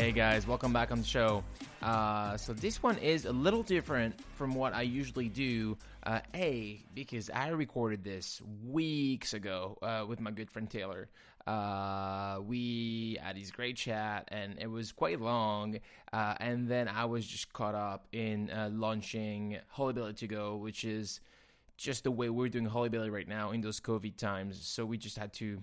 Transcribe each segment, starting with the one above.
Hey guys, welcome back on the show. Uh, so this one is a little different from what I usually do. Uh, a because I recorded this weeks ago uh, with my good friend Taylor. Uh, we had this great chat, and it was quite long. Uh, and then I was just caught up in uh, launching Holy to Go, which is just the way we're doing Holy right now in those COVID times. So we just had to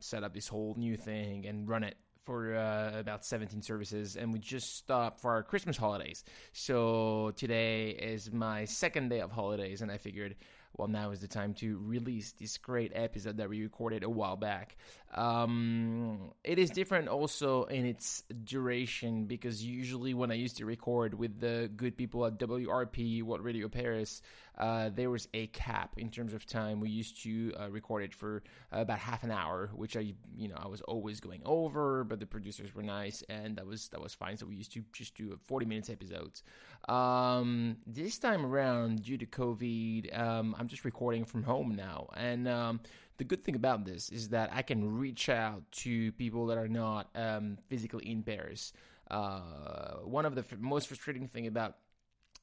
set up this whole new thing and run it for uh, about 17 services and we just stopped for our Christmas holidays. So today is my second day of holidays and I figured well now is the time to release this great episode that we recorded a while back. Um, it is different also in its duration because usually when I used to record with the good people at WRP What Radio Paris, uh, there was a cap in terms of time. We used to uh, record it for about half an hour, which I you know I was always going over, but the producers were nice and that was that was fine. So we used to just do 40 minutes episodes. Um, this time around, due to COVID, um, I'm just recording from home now, and um, the good thing about this is that I can reach out to people that are not um, physically in Paris. Uh, one of the f- most frustrating thing about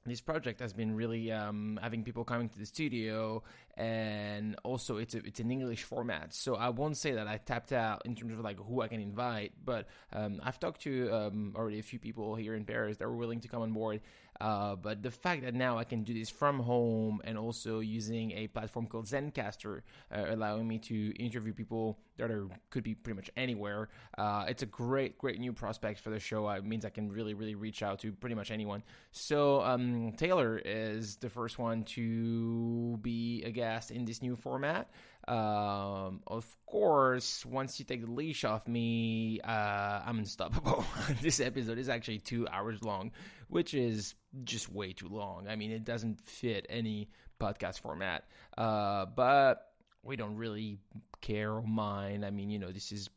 this project has been really um, having people coming to the studio, and also it's a, it's an English format. So I won't say that I tapped out in terms of like who I can invite, but um, I've talked to um, already a few people here in Paris that were willing to come on board. Uh, but the fact that now I can do this from home and also using a platform called Zencastr, uh, allowing me to interview people that are could be pretty much anywhere, uh, it's a great great new prospect for the show. It means I can really really reach out to pretty much anyone. So um, Taylor is the first one to be a guest in this new format. Um, of course, once you take the leash off me, uh, I'm unstoppable. this episode is actually two hours long, which is just way too long. I mean, it doesn't fit any podcast format. Uh, but we don't really care or mind. I mean, you know, this is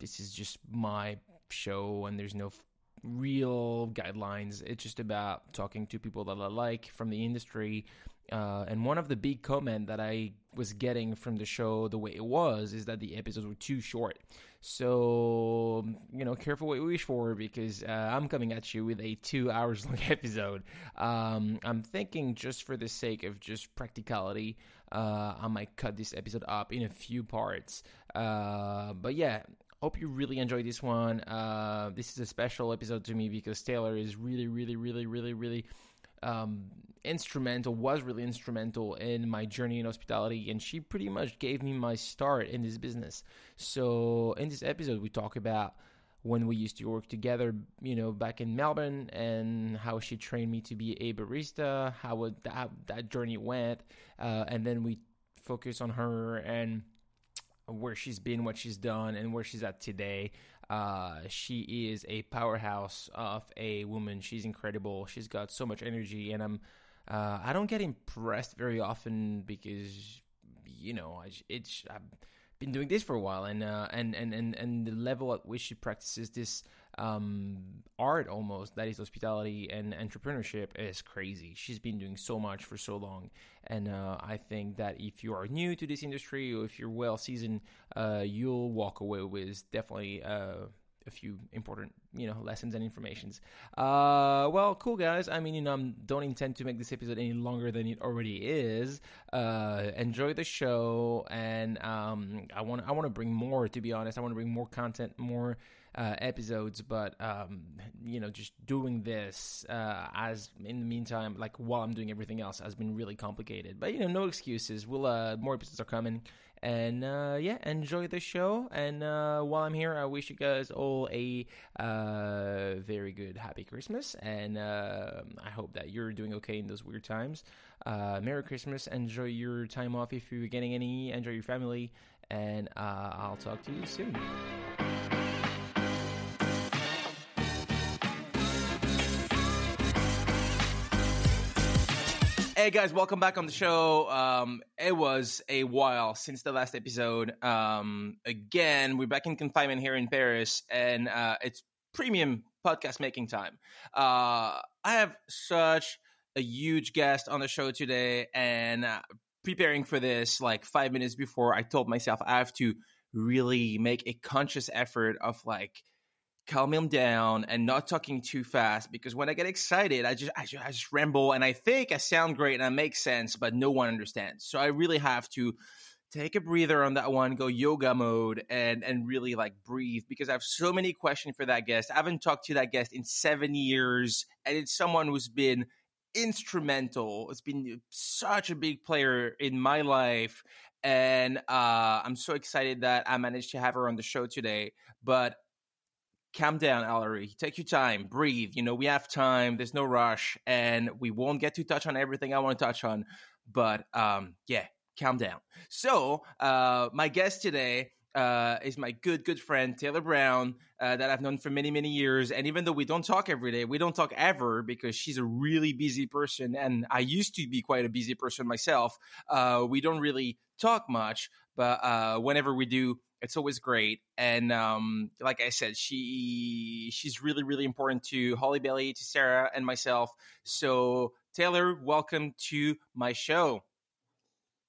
this is just my show, and there's no f- real guidelines. It's just about talking to people that I like from the industry uh, and one of the big comment that I was getting from the show, the way it was, is that the episodes were too short. So you know, careful what you wish for because uh, I'm coming at you with a two hours long episode. Um, I'm thinking just for the sake of just practicality, uh, I might cut this episode up in a few parts. Uh, but yeah, hope you really enjoyed this one. Uh, this is a special episode to me because Taylor is really, really, really, really, really um, instrumental, was really instrumental in my journey in hospitality, and she pretty much gave me my start in this business. So, in this episode, we talk about when we used to work together, you know, back in Melbourne, and how she trained me to be a barista, how that, that journey went, uh, and then we focus on her and where she's been, what she's done, and where she's at today. Uh, she is a powerhouse of a woman. She's incredible. She's got so much energy, and I'm. Uh, I don't get impressed very often because you know I, it's I've been doing this for a while, and uh, and and and and the level at which she practices this um, art almost that is hospitality and entrepreneurship is crazy. She's been doing so much for so long, and uh, I think that if you are new to this industry or if you're well seasoned, uh, you'll walk away with definitely uh, a few important you know lessons and informations. Uh well cool guys. I mean you know I don't intend to make this episode any longer than it already is. Uh enjoy the show. And um i want i want to bring more to be honest. I want to bring more content more uh, episodes, but um, you know, just doing this uh, as in the meantime, like while I'm doing everything else, has been really complicated. But you know, no excuses. We'll uh, more episodes are coming, and uh, yeah, enjoy the show. And uh, while I'm here, I wish you guys all a uh, very good, happy Christmas, and uh, I hope that you're doing okay in those weird times. Uh, Merry Christmas! Enjoy your time off if you're getting any. Enjoy your family, and uh, I'll talk to you soon. Hey guys, welcome back on the show. Um, it was a while since the last episode. Um, again, we're back in confinement here in Paris, and uh, it's premium podcast making time. Uh, I have such a huge guest on the show today, and uh, preparing for this, like five minutes before, I told myself I have to really make a conscious effort of like calm him down and not talking too fast because when I get excited, I just, I just I just ramble and I think I sound great and I make sense, but no one understands. So I really have to take a breather on that one, go yoga mode, and and really like breathe because I have so many questions for that guest. I haven't talked to that guest in seven years, and it's someone who's been instrumental. It's been such a big player in my life. And uh, I'm so excited that I managed to have her on the show today. But calm down, Alary. Take your time, breathe. You know, we have time. There's no rush, and we won't get to touch on everything I want to touch on. But um, yeah, calm down. So, uh, my guest today uh, is my good, good friend Taylor Brown uh, that I've known for many, many years. And even though we don't talk every day, we don't talk ever because she's a really busy person, and I used to be quite a busy person myself. Uh, we don't really talk much, but uh, whenever we do, it's always great. And um, like I said, she she's really really important to Holly Belly, to Sarah, and myself. So Taylor, welcome to my show.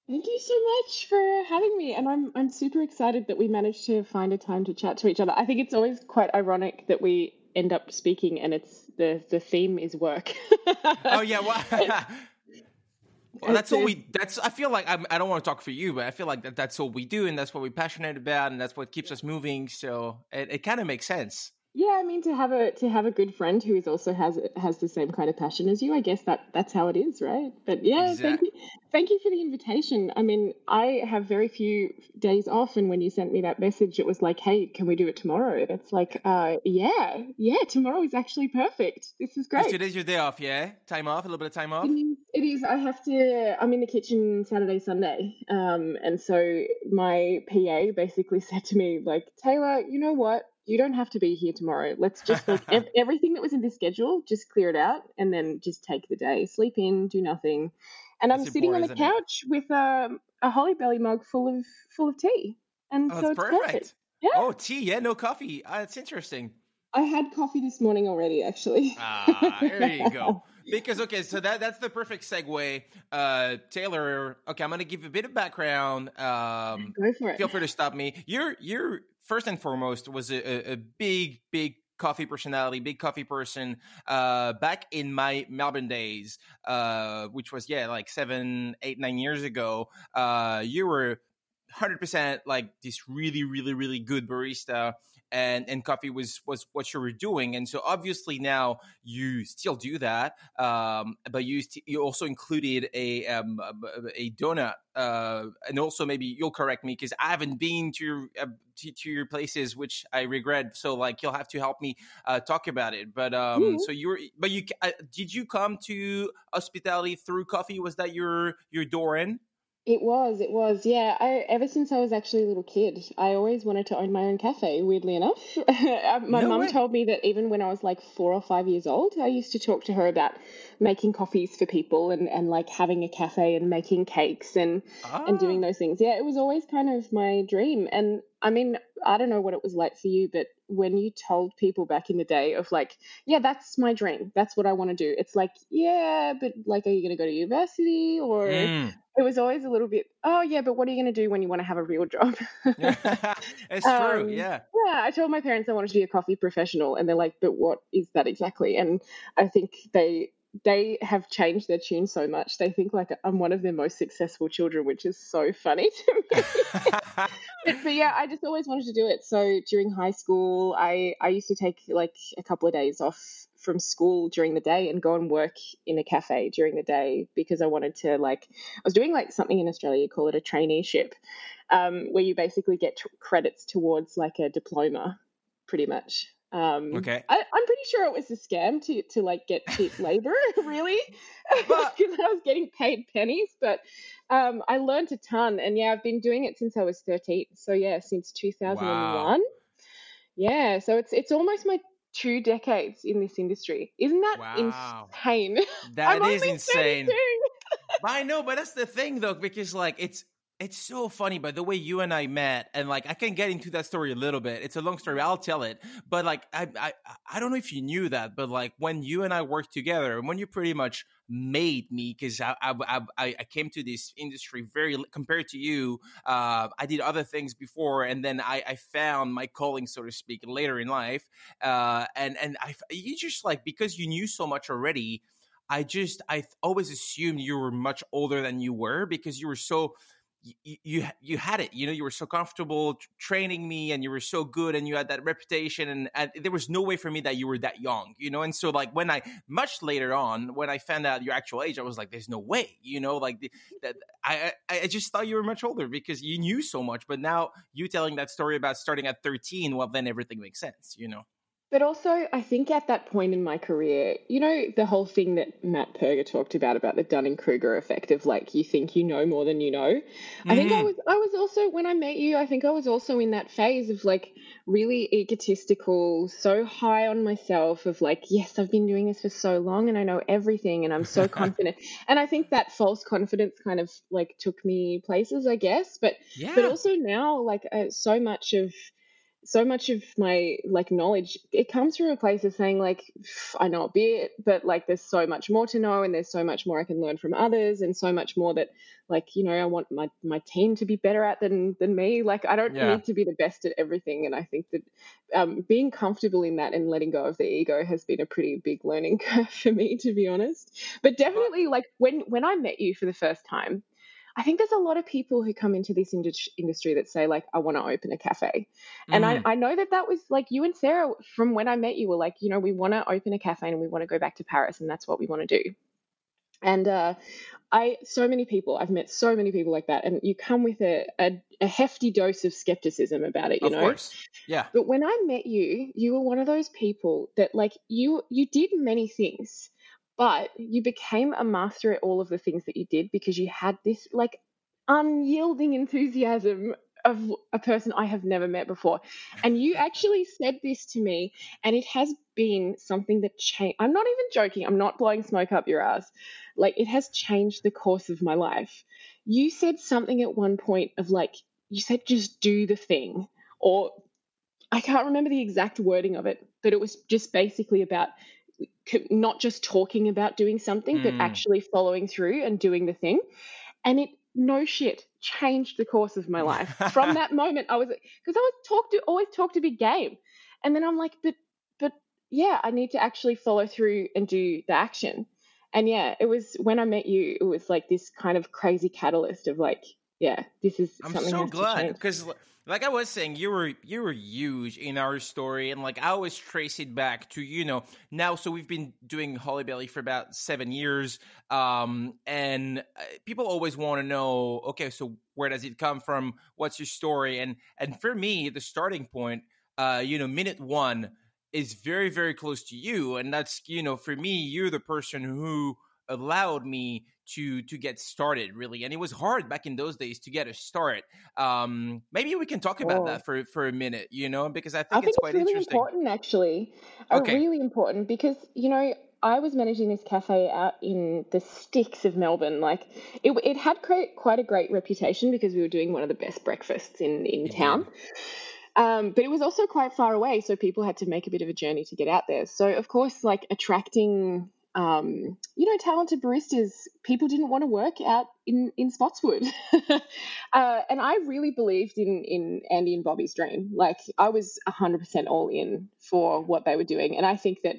Thank you so much for having me, and I'm I'm super excited that we managed to find a time to chat to each other. I think it's always quite ironic that we end up speaking, and it's the the theme is work. oh yeah, well, well, that's all we. That's. I feel like I'm, I do not want to talk for you, but I feel like that that's all we do, and that's what we're passionate about, and that's what keeps us moving. So it, it kind of makes sense. Yeah, I mean to have a to have a good friend who is also has has the same kind of passion as you. I guess that that's how it is, right? But yeah, exactly. thank you, thank you for the invitation. I mean, I have very few days off, and when you sent me that message, it was like, "Hey, can we do it tomorrow?" It's like, uh, yeah, yeah, tomorrow is actually perfect. This is great. Today's your day off, yeah? Time off, a little bit of time off. It is. It is. I have to. I'm in the kitchen Saturday, Sunday, um, and so my PA basically said to me, like, Taylor, you know what? You don't have to be here tomorrow. Let's just like ev- everything that was in this schedule, just clear it out and then just take the day, sleep in, do nothing. And That's I'm sitting on the couch it? with um, a holly belly mug full of full of tea. And oh, so it's perfect. perfect. Yeah. Oh, tea. Yeah, no coffee. Uh, it's interesting. I had coffee this morning already, actually. Ah, there you go. Because okay, so that that's the perfect segue. Uh, Taylor, okay, I'm gonna give a bit of background. Um, Go for it. Feel free to stop me. You're you're first and foremost was a, a big, big coffee personality, big coffee person. Uh, back in my Melbourne days, uh, which was yeah, like seven, eight, nine years ago, uh, you were hundred percent like this really, really, really good barista and and coffee was was what you were doing. And so obviously now you still do that um, but you st- you also included a um, a donut uh, and also maybe you'll correct me because I haven't been to your uh, to, to, your places which I regret. So like you'll have to help me uh, talk about it. But um mm-hmm. so you were but you uh, did you come to hospitality through coffee? Was that your your door in it was, it was, yeah. I ever since I was actually a little kid, I always wanted to own my own cafe. Weirdly enough, uh, my no mum told me that even when I was like four or five years old, I used to talk to her about making coffees for people and, and like having a cafe and making cakes and ah. and doing ah. those things. Yeah, it was always kind of my dream. And I mean, I don't know what it was like for you, but when you told people back in the day of like, yeah, that's my dream, that's what I want to do, it's like, yeah, but like, are you going to go to university? Or mm. it was always a little bit, oh, yeah, but what are you going to do when you want to have a real job? it's um, true, yeah. Yeah, I told my parents I wanted to be a coffee professional, and they're like, but what is that exactly? And I think they they have changed their tune so much. They think like I'm one of their most successful children, which is so funny to me. but, but, yeah, I just always wanted to do it. So during high school, I I used to take like a couple of days off from school during the day and go and work in a cafe during the day because I wanted to like I was doing like something in Australia call it a traineeship, um, where you basically get t- credits towards like a diploma, pretty much. Um, okay. I, am pretty sure it was a scam to, to like get cheap labor, really, because I was getting paid pennies. But um, I learned a ton, and yeah, I've been doing it since I was 13. So yeah, since 2001. Wow. Yeah, so it's it's almost my two decades in this industry. Isn't that wow. insane? That is insane. I know, but that's the thing though, because like it's it's so funny, but the way you and I met, and like I can get into that story a little bit. It's a long story. I'll tell it, but like I, I, I don't know if you knew that, but like when you and I worked together, and when you pretty much made me, because I, I, I, I came to this industry very compared to you. Uh, I did other things before, and then I, I found my calling, so to speak, later in life. Uh, and and I, you just like because you knew so much already. I just I always assumed you were much older than you were because you were so you, you you had it you know you were so comfortable training me and you were so good and you had that reputation and, and, there was no way for me that you were that young you know and so like when i much later on when i found out your actual age i was like there's no way you know like the, that i i just thought you were much older because you knew so much but now you telling that story about starting at 13 well then everything makes sense you know but also, I think at that point in my career, you know, the whole thing that Matt Perger talked about about the Dunning Kruger effect of like you think you know more than you know. Mm-hmm. I think I mm-hmm. was I was also when I met you, I think I was also in that phase of like really egotistical, so high on myself of like, yes, I've been doing this for so long and I know everything and I'm so confident. and I think that false confidence kind of like took me places, I guess. But yeah. but also now, like uh, so much of so much of my like knowledge it comes from a place of saying like i know a bit but like there's so much more to know and there's so much more i can learn from others and so much more that like you know i want my my team to be better at than than me like i don't yeah. need to be the best at everything and i think that um, being comfortable in that and letting go of the ego has been a pretty big learning curve for me to be honest but definitely like when when i met you for the first time I think there's a lot of people who come into this industry that say like, I want to open a cafe. And mm. I, I know that that was like you and Sarah from when I met you were like, you know, we want to open a cafe and we want to go back to Paris and that's what we want to do. And uh, I, so many people, I've met so many people like that, and you come with a, a, a hefty dose of skepticism about it, you of know. Course. Yeah. But when I met you, you were one of those people that like you you did many things but you became a master at all of the things that you did because you had this like unyielding enthusiasm of a person I have never met before. And you actually said this to me, and it has been something that changed. I'm not even joking, I'm not blowing smoke up your ass. Like, it has changed the course of my life. You said something at one point of like, you said just do the thing, or I can't remember the exact wording of it, but it was just basically about not just talking about doing something, mm. but actually following through and doing the thing. And it, no shit, changed the course of my life. From that moment, I was, because I was talk to, always talk to big game. And then I'm like, but, but yeah, I need to actually follow through and do the action. And yeah, it was when I met you, it was like this kind of crazy catalyst of like, yeah, this is I'm. So glad because like I was saying, you were you were huge in our story, and like I always trace it back to you know now. So we've been doing Holly Belly for about seven years, um, and uh, people always want to know, okay, so where does it come from? What's your story? And and for me, the starting point, uh, you know, minute one is very very close to you, and that's you know for me, you're the person who allowed me to to get started really and it was hard back in those days to get a start um maybe we can talk about oh. that for for a minute you know because i think, I think it's, quite really interesting important actually okay. really important because you know I was managing this cafe out in the sticks of Melbourne. Like it, it had quite, quite a great reputation because we were doing one of the best breakfasts in in town. Um, but it was also quite far away, so people had to make a bit of a journey to get out there. So of course, like attracting um, you know, talented baristas, people didn't want to work out in, in Spotswood. uh, and I really believed in, in Andy and Bobby's dream. Like, I was 100% all in for what they were doing. And I think that,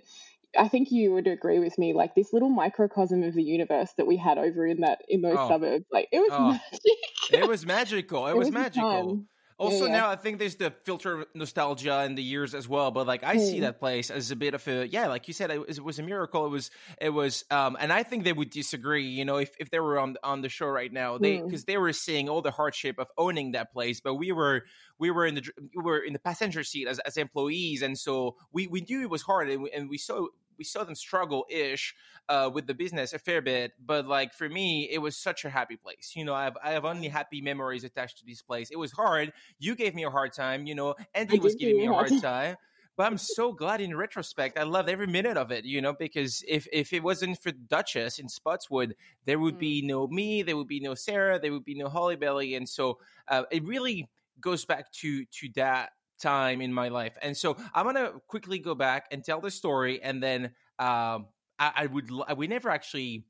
I think you would agree with me, like this little microcosm of the universe that we had over in that, in those oh. suburbs, like it was oh. magic. it was magical. It, it was, was magical. Also, yeah, now I think there's the filter of nostalgia in the years as well. But like, I mm. see that place as a bit of a yeah, like you said, it was, it was, a miracle. It was, it was, um, and I think they would disagree. You know, if, if they were on on the show right now, they because mm. they were seeing all the hardship of owning that place, but we were we were in the we were in the passenger seat as, as employees, and so we we knew it was hard, and we, and we saw we saw them struggle ish uh, with the business a fair bit. But like for me, it was such a happy place. You know, I have I have only happy memories attached to this place. It was hard. You gave me a hard time. You know, Andy was giving me a hard time. but I'm so glad in retrospect. I loved every minute of it, you know, because if if it wasn't for Duchess in Spotswood, there would mm. be no me, there would be no Sarah, there would be no Holly Belly, and so uh, it really goes back to to that time in my life. And so I'm gonna quickly go back and tell the story, and then um, I, I would we never actually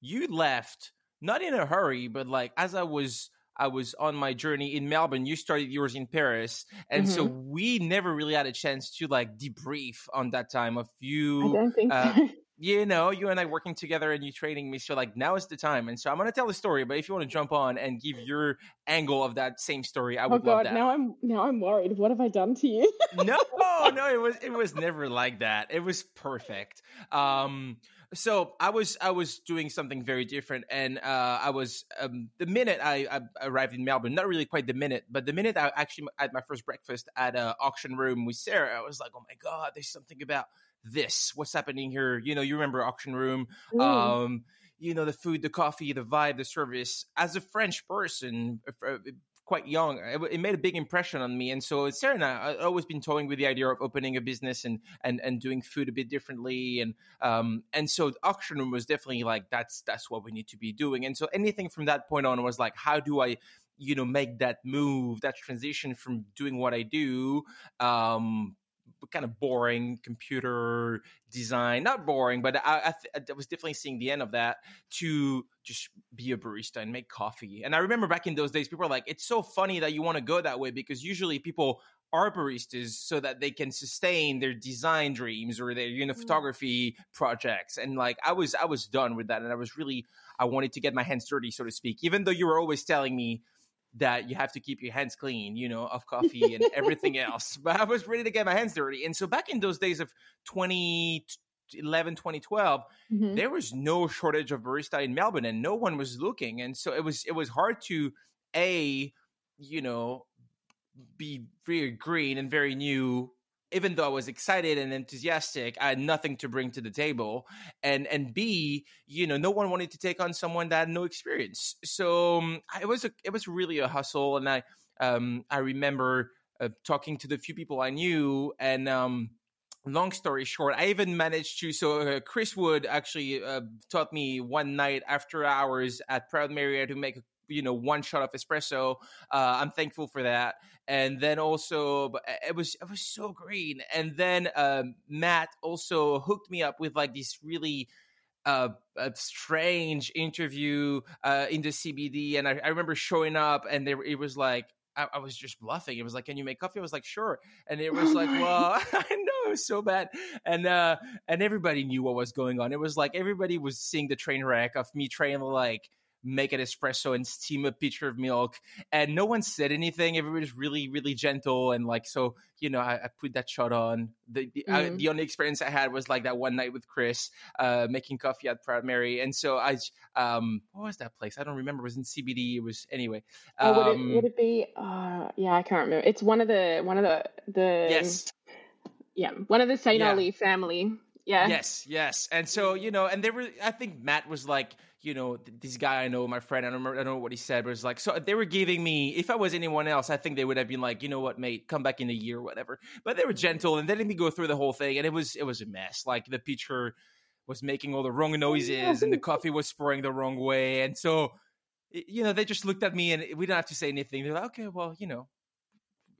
you left not in a hurry, but like as I was I was on my journey in Melbourne. You started yours in Paris, and mm-hmm. so we never really had a chance to like debrief on that time of you. I don't think uh, so. You know, you and I working together and you training me. So like now is the time. And so I'm gonna tell the story, but if you want to jump on and give your angle of that same story, I oh, would oh God, love that. Now I'm now I'm worried. What have I done to you? no, no, it was it was never like that. It was perfect. Um so I was I was doing something very different, and uh, I was um, the minute I, I, arrived in Melbourne, not really quite the minute, but the minute I actually had my first breakfast at an auction room with Sarah, I was like, oh my god, there's something about this. What's happening here? You know, you remember auction room. Mm. Um, you know the food the coffee the vibe the service as a french person uh, quite young, it, it, made a big impression on me. And so Sarah and I, I've always been toying with the idea of opening a business and and and doing food a bit differently. And um and so auction room was definitely like that's that's what we need to be doing. And so anything from that point on was like, how do I you know make that move that transition from doing what i do um kind of boring computer design. Not boring, but I, I, I, was definitely seeing the end of that to just be a barista and make coffee. And I remember back in those days, people were like, it's so funny that you want to go that way because usually people are baristas so that they can sustain their design dreams or their you know mm. photography projects and like i was i was done with that and i was really i wanted to get my hands dirty so to speak even though you were always telling me that you have to keep your hands clean, you know, of coffee and everything else. But I was ready to get my hands dirty. And so back in those days of 2011, 2012, mm-hmm. there was no shortage of barista in Melbourne and no one was looking. And so it was it was hard to a, you know, be very green and very new even though I was excited and enthusiastic, I had nothing to bring to the table. And and B, you know, no one wanted to take on someone that had no experience. So um, it was a it was really a hustle. And I um I remember uh, talking to the few people I knew and um long story short, I even managed to. So uh, Chris Wood actually uh, taught me one night after hours at Proud Mary to make a you know one shot of espresso. Uh, I'm thankful for that. And then also, it was it was so green. And then um, Matt also hooked me up with like this really uh, a strange interview uh, in the CBD, and I, I remember showing up, and there it was like I, I, was just bluffing. It was like, "Can you make coffee?" I was like, "Sure," and it was like, "Well, I know it was so bad," and uh, and everybody knew what was going on. It was like everybody was seeing the train wreck of me trying to like make an espresso and steam a pitcher of milk. And no one said anything. Everybody's really, really gentle. And like, so, you know, I, I put that shot on. The the, mm. I, the, only experience I had was like that one night with Chris uh, making coffee at Proud Mary. And so I, um, what was that place? I don't remember. It was in CBD. It was, anyway. Um, oh, would, it, um would it be, uh, yeah, I can't remember. It's one of the, one of the, the, yes. Yeah, one of the St. Yeah. Ali family. Yeah. Yes, yes. And so, you know, and they were, I think Matt was like, you know, this guy I know, my friend, I don't, remember, I don't know what he said, but it's like, so they were giving me, if I was anyone else, I think they would have been like, you know what, mate, come back in a year or whatever. But they were gentle and they let me go through the whole thing. And it was, it was a mess. Like the pitcher was making all the wrong oh, noises and the coffee was pouring the wrong way. And so, you know, they just looked at me and we didn't have to say anything. They're like, okay, well, you know,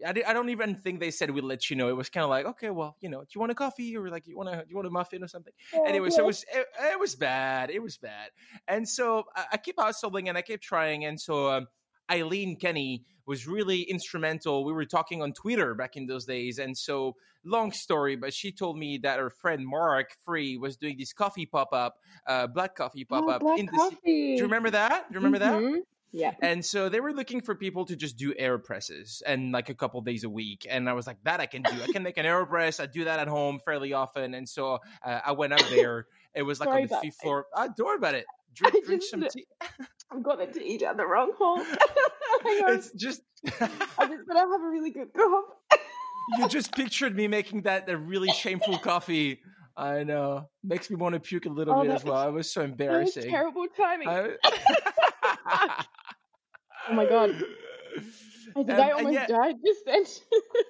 I, I don't even think they said we'd let you know. It was kind of like, okay, well, you know, do you want a coffee or like you want a you want a muffin or something? Oh, anyway, so it was it, it, was bad. It was bad. And so I, I keep hustling and I keep trying. And so um, Eileen Kenny was really instrumental. We were talking on Twitter back in those days, and so long story, but she told me that her friend Mark Free was doing this coffee pop up, uh, black coffee pop up. Oh, black coffee. The, do you remember that? Do you remember mm-hmm. that? Yeah. And so they were looking for people to just do aeropresses and like a couple days a week. And I was like, that I can do. I can make an aeropress. I do that at home fairly often. And so uh, I went up there. It was like Sorry on the fifth floor. Oh, don't worry about it. Drink, drink some tea. I've got the tea down the wrong hole. it's just. I just but I have a really good cough. you just pictured me making that a really shameful coffee. I know. Makes me want to puke a little oh, bit as well. It was so embarrassing. Was terrible timing. I... oh my god. I think um, I almost yeah, died just then.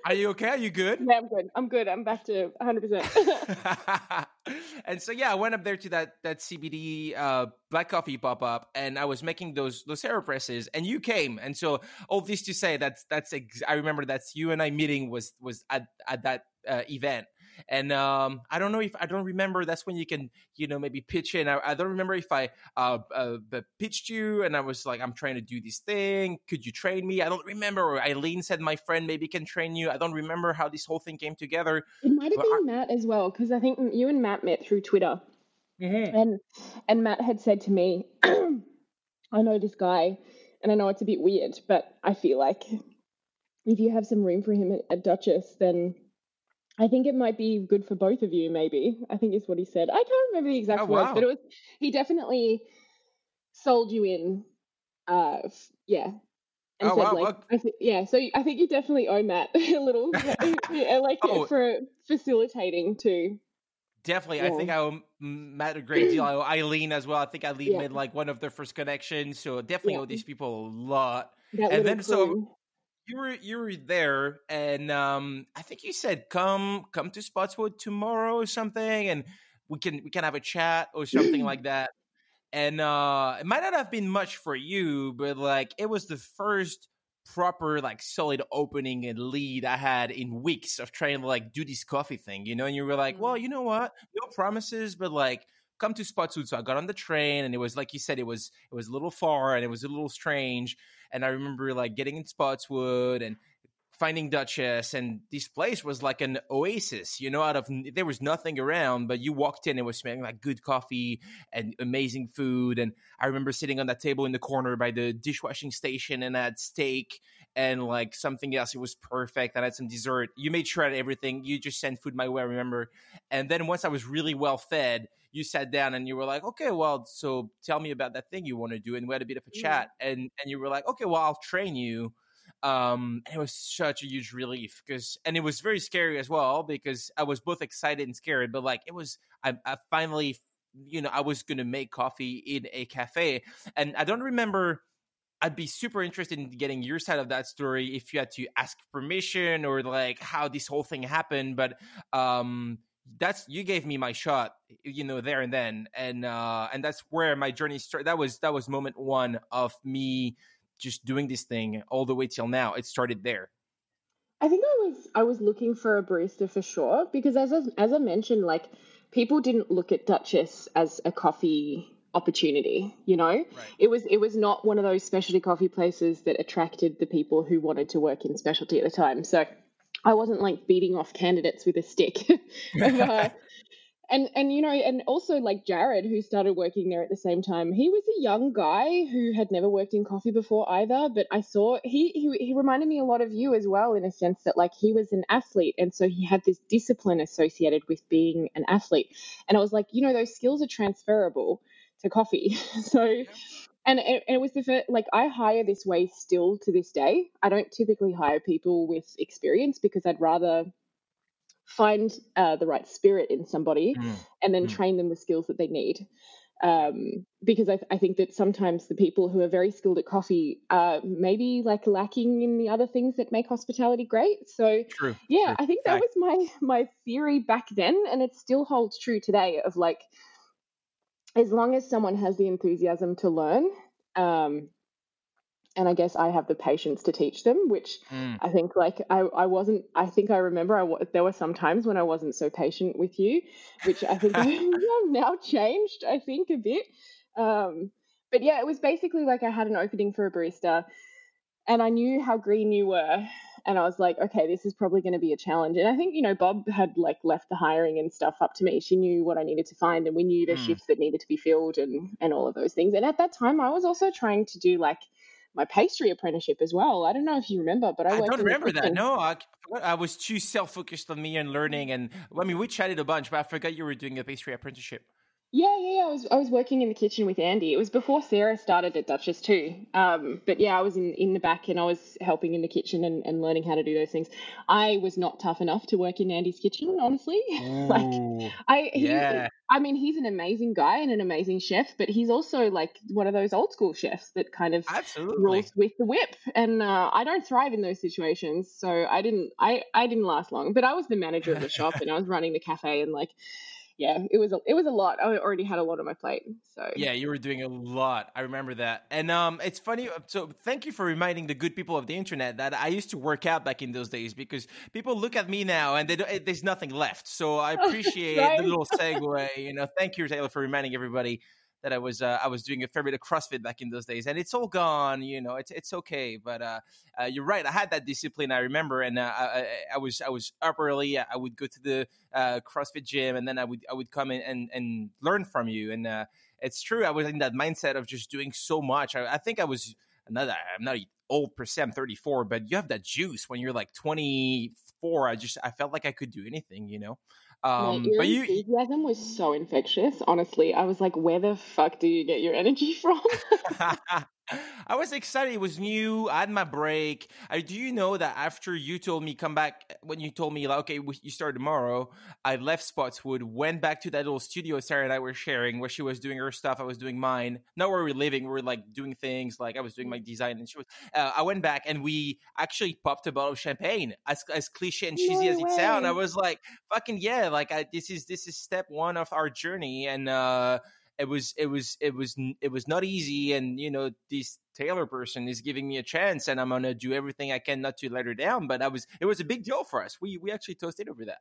are you okay? Are you good? Yeah, I'm good. I'm good. I'm back to 100%. and so yeah, I went up there to that that CBD uh, black coffee pop up, and I was making those those aeropresses, and you came, and so all this to say that's that's ex- I remember that's you and I meeting was was at at that uh, event and um, I don't know if I don't remember. That's when you can, you know, maybe pitch in. I, I don't remember if I uh, uh, pitched you and I was like, I'm trying to do this thing. Could you train me? I don't remember. Or Eileen said my friend maybe can train you. I don't remember how this whole thing came together. It might have been I, Matt as well because I think you and Matt met through Twitter. Mm-hmm. And and Matt had said to me, I know this guy, and I know it's a bit weird, but I feel like if you have some room for him at, at Duchess, then I think it might be good for both of you, maybe. I think is what he said. I can't remember the exact oh, words, wow. but it was he definitely sold you in. Uh, yeah. And oh, said, wow. like, I th- yeah, so I think you definitely owe Matt a little, yeah, like oh. for facilitating too. Definitely, yeah. I think I owe Matt a great deal. I owe Eileen as well. I think Eileen yeah. made like one of their first connections, so definitely owe these people a lot. That and then crew. so you were you were there, and um, I think you said come come to Spotswood tomorrow or something, and we can we can have a chat or something like that. And uh, it might not have been much for you, but like it was the first proper like solid opening and lead I had in weeks of trying to like do this coffee thing, you know. And you were like, well, mm-hmm. you know what? No promises, but like come to Spotswood. So I got on the train, and it was like you said, it was it was a little far and it was a little strange. And I remember like getting in Spotswood and finding Duchess, and this place was like an oasis. You know, out of there was nothing around, but you walked in, it was smelling like good coffee and amazing food. And I remember sitting on that table in the corner by the dishwashing station, and I had steak and like something else. It was perfect. I had some dessert. You made sure I had everything. You just sent food my way, I remember. And then once I was really well fed, you sat down and you were like, okay, well, so tell me about that thing you want to do. And we had a bit of a chat. And and you were like, okay, well, I'll train you. Um, and it was such a huge relief because, and it was very scary as well because I was both excited and scared. But like, it was, I, I finally, you know, I was gonna make coffee in a cafe, and I don't remember I'd be super interested in getting your side of that story if you had to ask permission or like how this whole thing happened. But um, that's you gave me my shot, you know, there and then, and uh, and that's where my journey started. That was that was moment one of me just doing this thing all the way till now. It started there. I think I was I was looking for a barista for sure because as as as I mentioned, like people didn't look at Duchess as a coffee opportunity you know right. it was it was not one of those specialty coffee places that attracted the people who wanted to work in specialty at the time so i wasn't like beating off candidates with a stick uh, and and you know and also like jared who started working there at the same time he was a young guy who had never worked in coffee before either but i saw he he, he reminded me a lot of you as well in a sense that like he was an athlete and so he had this discipline associated with being an athlete and i was like you know those skills are transferable to coffee. so, and it, it, was the first, like I hire this way still to this day. I don't typically hire people with experience because I'd rather find uh, the right spirit in somebody mm. and then mm. train them the skills that they need. Um, because I, I, think that sometimes the people who are very skilled at coffee are maybe like lacking in the other things that make hospitality great. So true, yeah, true. I think that was my my theory back then, and it still holds true today. Of like, as long as someone has the enthusiasm to learn, um, and I guess I have the patience to teach them, which mm. I think like I, I wasn't, I think I remember I there were some times when I wasn't so patient with you, which I think I've now changed, I think a bit. Um, but yeah, it was basically like I had an opening for a barista and I knew how green you were and I was like, okay, this is probably going to be a challenge. And I think, you know, Bob had like left the hiring and stuff up to me. She knew what I needed to find and we knew the mm. shifts that needed to be filled and, and all of those things. And at that time, I was also trying to do like my pastry apprenticeship as well. I don't know if you remember, but I, I don't remember that. No, I, I was too self focused on me and learning. And I mean, we chatted a bunch, but I forgot you were doing a pastry apprenticeship. Yeah, yeah, I was I was working in the kitchen with Andy. It was before Sarah started at Duchess too. Um, but yeah, I was in, in the back and I was helping in the kitchen and, and learning how to do those things. I was not tough enough to work in Andy's kitchen, honestly. like I yeah. I mean, he's an amazing guy and an amazing chef, but he's also like one of those old school chefs that kind of Absolutely. rules with the whip. And uh, I don't thrive in those situations, so I didn't I I didn't last long. But I was the manager of the shop and I was running the cafe and like yeah, it was a, it was a lot. I already had a lot on my plate. So yeah, you were doing a lot. I remember that, and um, it's funny. Uh, so thank you for reminding the good people of the internet that I used to work out back in those days because people look at me now and they don't, there's nothing left. So I appreciate right? the little segue. You know, thank you, Taylor, for reminding everybody that I was uh, I was doing a fair bit of CrossFit back in those days, and it's all gone. You know, it's it's okay. But uh, uh, you're right. I had that discipline. I remember, and uh, I, I, was I was up early. I would go to the uh, CrossFit gym, and then I would I would come in and and learn from you. And uh, it's true. I was in that mindset of just doing so much. I, I think I was another. I'm not old per se. I'm 34, but you have that juice when you're like 24. I just I felt like I could do anything. You know. Um, your but you, enthusiasm was so infectious. Honestly, I was like, "Where the fuck do you get your energy from?" I was excited. It was new. I had my break. I do you know that after you told me come back when you told me like okay you start tomorrow, I left Spotswood, went back to that little studio Sarah and I were sharing where she was doing her stuff, I was doing mine. Not where we are living, we were like doing things like I was doing my design and she was. Uh, I went back and we actually popped a bottle of champagne. As as cliche and cheesy no as it sounds, I was like fucking yeah, like I, this is this is step one of our journey and. uh it was it was it was it was not easy and you know this taylor person is giving me a chance and i'm gonna do everything i can not to let her down but i was it was a big deal for us. We we actually toasted over that.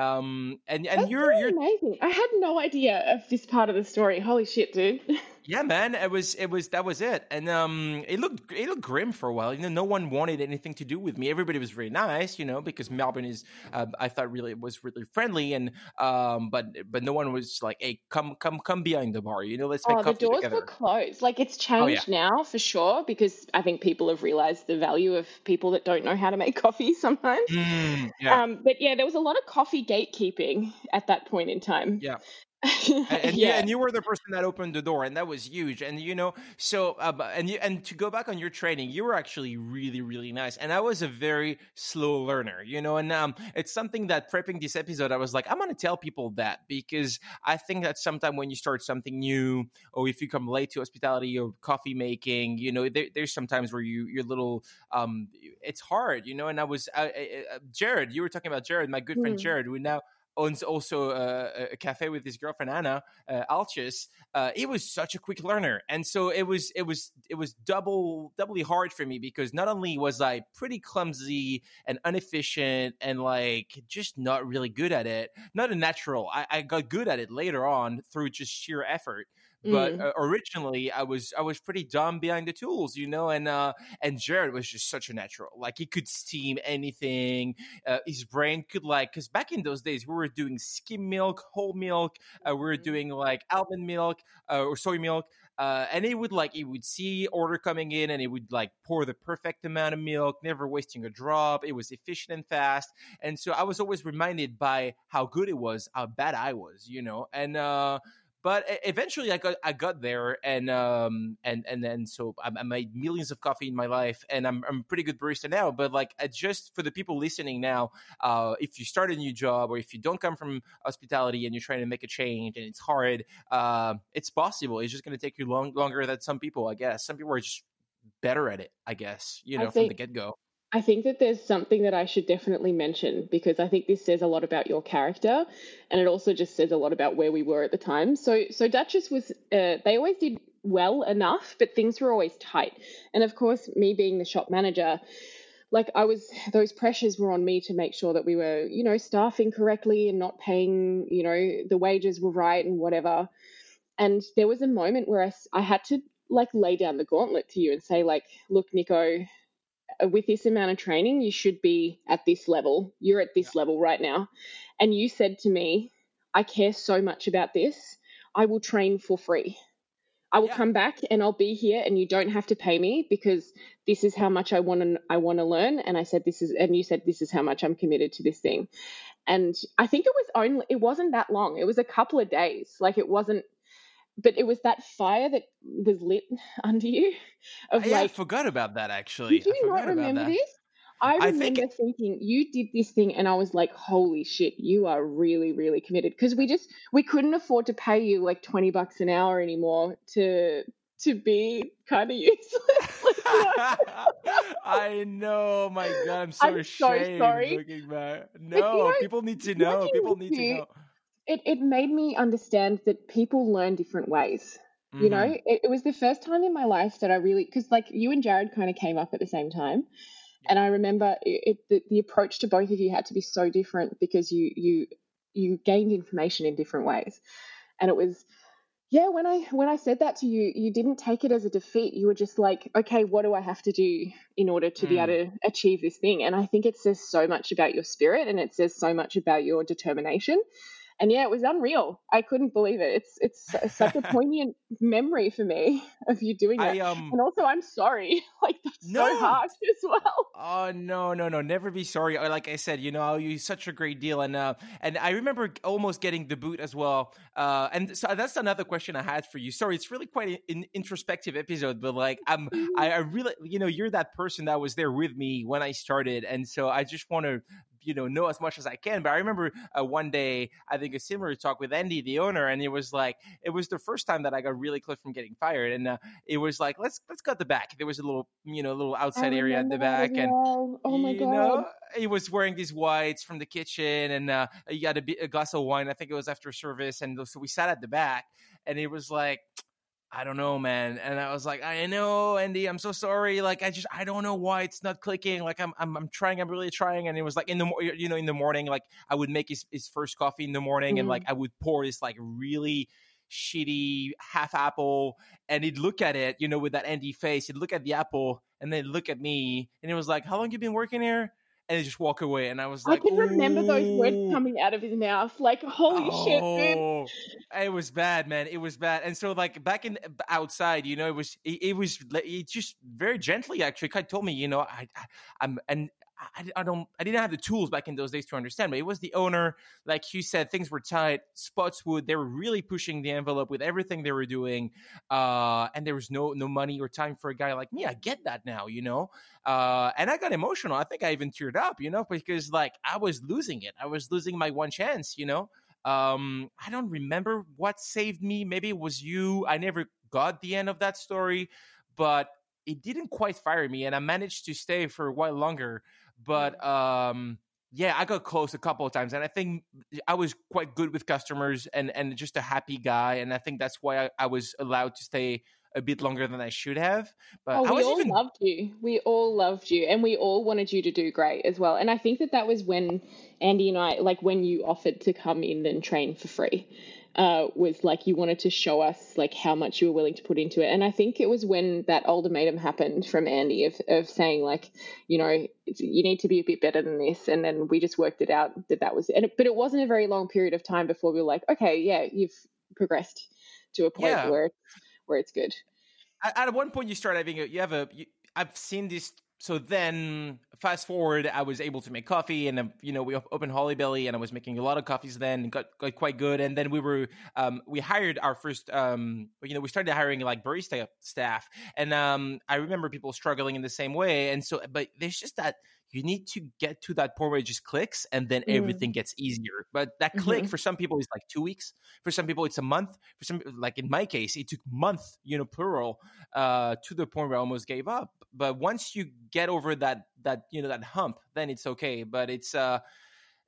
Um and and That's you're really you're amazing. I had no idea of this part of the story. Holy shit dude Yeah, man, it was it was that was it, and um, it looked it looked grim for a while. You know, no one wanted anything to do with me. Everybody was very nice, you know, because Melbourne is uh, I thought really was really friendly, and um, but but no one was like, hey, come come come behind the bar, you know, let's make oh, coffee the doors together. were closed. Like it's changed oh, yeah. now for sure because I think people have realized the value of people that don't know how to make coffee sometimes. Mm, yeah. Um, but yeah, there was a lot of coffee gatekeeping at that point in time. Yeah and, and, yeah. you, and you were the person that opened the door and that was huge and you know so uh, and you and to go back on your training you were actually really really nice and i was a very slow learner you know and um it's something that prepping this episode i was like i'm gonna tell people that because i think that sometimes when you start something new or if you come late to hospitality or coffee making you know there, there's sometimes where you you're little um it's hard you know and i was uh, uh, jared you were talking about jared my good friend mm. jared we now owns also a, a cafe with his girlfriend Anna uh, Alchis. Uh, he was such a quick learner, and so it was it was it was double doubly hard for me because not only was I pretty clumsy and inefficient and like just not really good at it, not a natural. I, I got good at it later on through just sheer effort but mm. uh, originally I was I was pretty dumb behind the tools, you know, and uh and Jared was just such a natural. Like he could steam anything. Uh, his brain could like cuz back in those days we were doing skim milk, whole milk, uh, we were mm-hmm. doing like almond milk uh, or soy milk. Uh, and he would like he would see order coming in and he would like pour the perfect amount of milk never wasting a drop it was efficient and fast and so i was always reminded by how good it was how bad i was you know and uh but eventually I got I got there and um and and then so I, I, made millions of coffee in my life and I'm I'm a pretty good barista now but like just for the people listening now uh if you start a new job or if you don't come from hospitality and you're trying to make a change and it's hard uh it's possible. It's just going to take you long longer than some people I guess. Some people are just better at it I guess you know think, from the get go I think that there's something that I should definitely mention because I think this says a lot about your character, and it also just says a lot about where we were at the time. So, so Duchess was uh, they always did well enough, but things were always tight. And of course, me being the shop manager, like I was, those pressures were on me to make sure that we were, you know, staffing correctly and not paying, you know, the wages were right and whatever. And there was a moment where I, I had to like lay down the gauntlet to you and say like, look, Nico with this amount of training, you should be at this level. You're at this yeah. level right now. And you said to me, I care so much about this. I will train for free. I will yeah. come back and I'll be here and you don't have to pay me because this is how much I want to I want to learn and I said this is and you said this is how much I'm committed to this thing. And I think it was only, it wasn't that long. It was a couple of days. Like it wasn't, but it was that fire that was lit under you. Of yeah, like, I forgot about that actually. Did you not remember this? I remember I think... thinking you did this thing, and I was like, "Holy shit, you are really, really committed." Because we just we couldn't afford to pay you like twenty bucks an hour anymore to to be kind of useless. I know, my God, I'm so I'm ashamed. So sorry. Looking back. No, you know, people need to know. People need to know. It it made me understand that people learn different ways. Mm-hmm. You know, mm-hmm. it, it was the first time in my life that I really because like you and Jared kind of came up at the same time. And I remember it, it the, the approach to both of you had to be so different because you you you gained information in different ways, and it was yeah when i when i said that to you you didn't take it as a defeat you were just like okay what do i have to do in order to mm. be able mm. to achieve this thing and i think it says so much about your spirit and it says so much about your determination and yeah, it was unreal. I couldn't believe it. It's it's such a poignant memory for me of you doing that. I, um, and also, I'm sorry. Like that's no. so hard as well. Oh no, no, no! Never be sorry. Like I said, you know, you such a great deal, and uh, and I remember almost getting the boot as well. Uh, and so that's another question I had for you. Sorry, it's really quite an introspective episode, but like I'm, I, I really, you know, you're that person that was there with me when I started, and so I just want to you know know as much as I can. But I remember uh, one day I think a similar talk with Andy, the owner, and it was like it was the first time that I got really close from getting fired, and uh, it was like let's let's cut the back. There was a little you know a little outside area at the back, and oh my god, know, he was wearing these whites from the kitchen, and uh, he got a, a glass of wine. I think it was after service, and so we sat at the back, and it was like I don't know, man. And I was like, I know, Andy, I'm so sorry. Like, I just, I don't know why it's not clicking. Like, I'm, I'm, I'm trying, I'm really trying. And it was like in the, you know, in the morning, like I would make his, his first coffee in the morning, mm. and like mm. I would pour this like really shitty half apple, and he'd look at it, you know, with that Andy face. He'd look at the apple, and then look at me, and it was like, how long you been working here? And he just walk away. And I was like, I can remember those words coming out of his mouth. Like, holy oh, shit, dude. Oh, it was bad, man. It was bad. And so, like, back in outside, you know, it was, it, it was, it just very gently actually kind of told me, you know, I, I I'm, and I, I, don't I didn't have the tools back in those days to understand, but it was the owner. Like you said, things were tight. Spotswood, they were really pushing the envelope with everything they were doing, uh, and there was no no money or time for a guy like me. I get that now, you know. Uh, and I got emotional. I think I even teared up, you know, because like I was losing it. I was losing my one chance, you know. Um, I don't remember what saved me. Maybe it was you. I never got the end of that story, but it didn't quite fire me, and I managed to stay for a while longer. But um, yeah, I got close a couple of times, and I think I was quite good with customers and and just a happy guy, and I think that's why I, I was allowed to stay a bit longer than I should have. But oh, I we all even... loved you. We all loved you, and we all wanted you to do great as well. And I think that that was when Andy and I, like when you offered to come in and train for free uh, was like you wanted to show us like how much you were willing to put into it. And I think it was when that ultimatum happened from Andy of, of saying like, you know, you need to be a bit better than this. And then we just worked it out that that was it. And it, but it wasn't a very long period of time before we were like, okay, yeah, you've progressed to a point yeah. where where it's good. At, one point, you start having a, you have a. You, I've seen this so then fast forward i was able to make coffee and um, you know we opened holly belly and i was making a lot of coffees then got, got quite good. And then we were um, we hired our first um, you know we started hiring like barista staff. And um, i remember people struggling in the same way. And so but there's just that you need to get to that point where it just clicks and then mm. everything gets easier. But that click mm-hmm. for some people is like two weeks. For some people, it's a month. For some, like in my case, it took month, you know, plural, uh, to the point where I almost gave up. But once you get over that, that, you know, that hump, then it's okay. But it's, uh,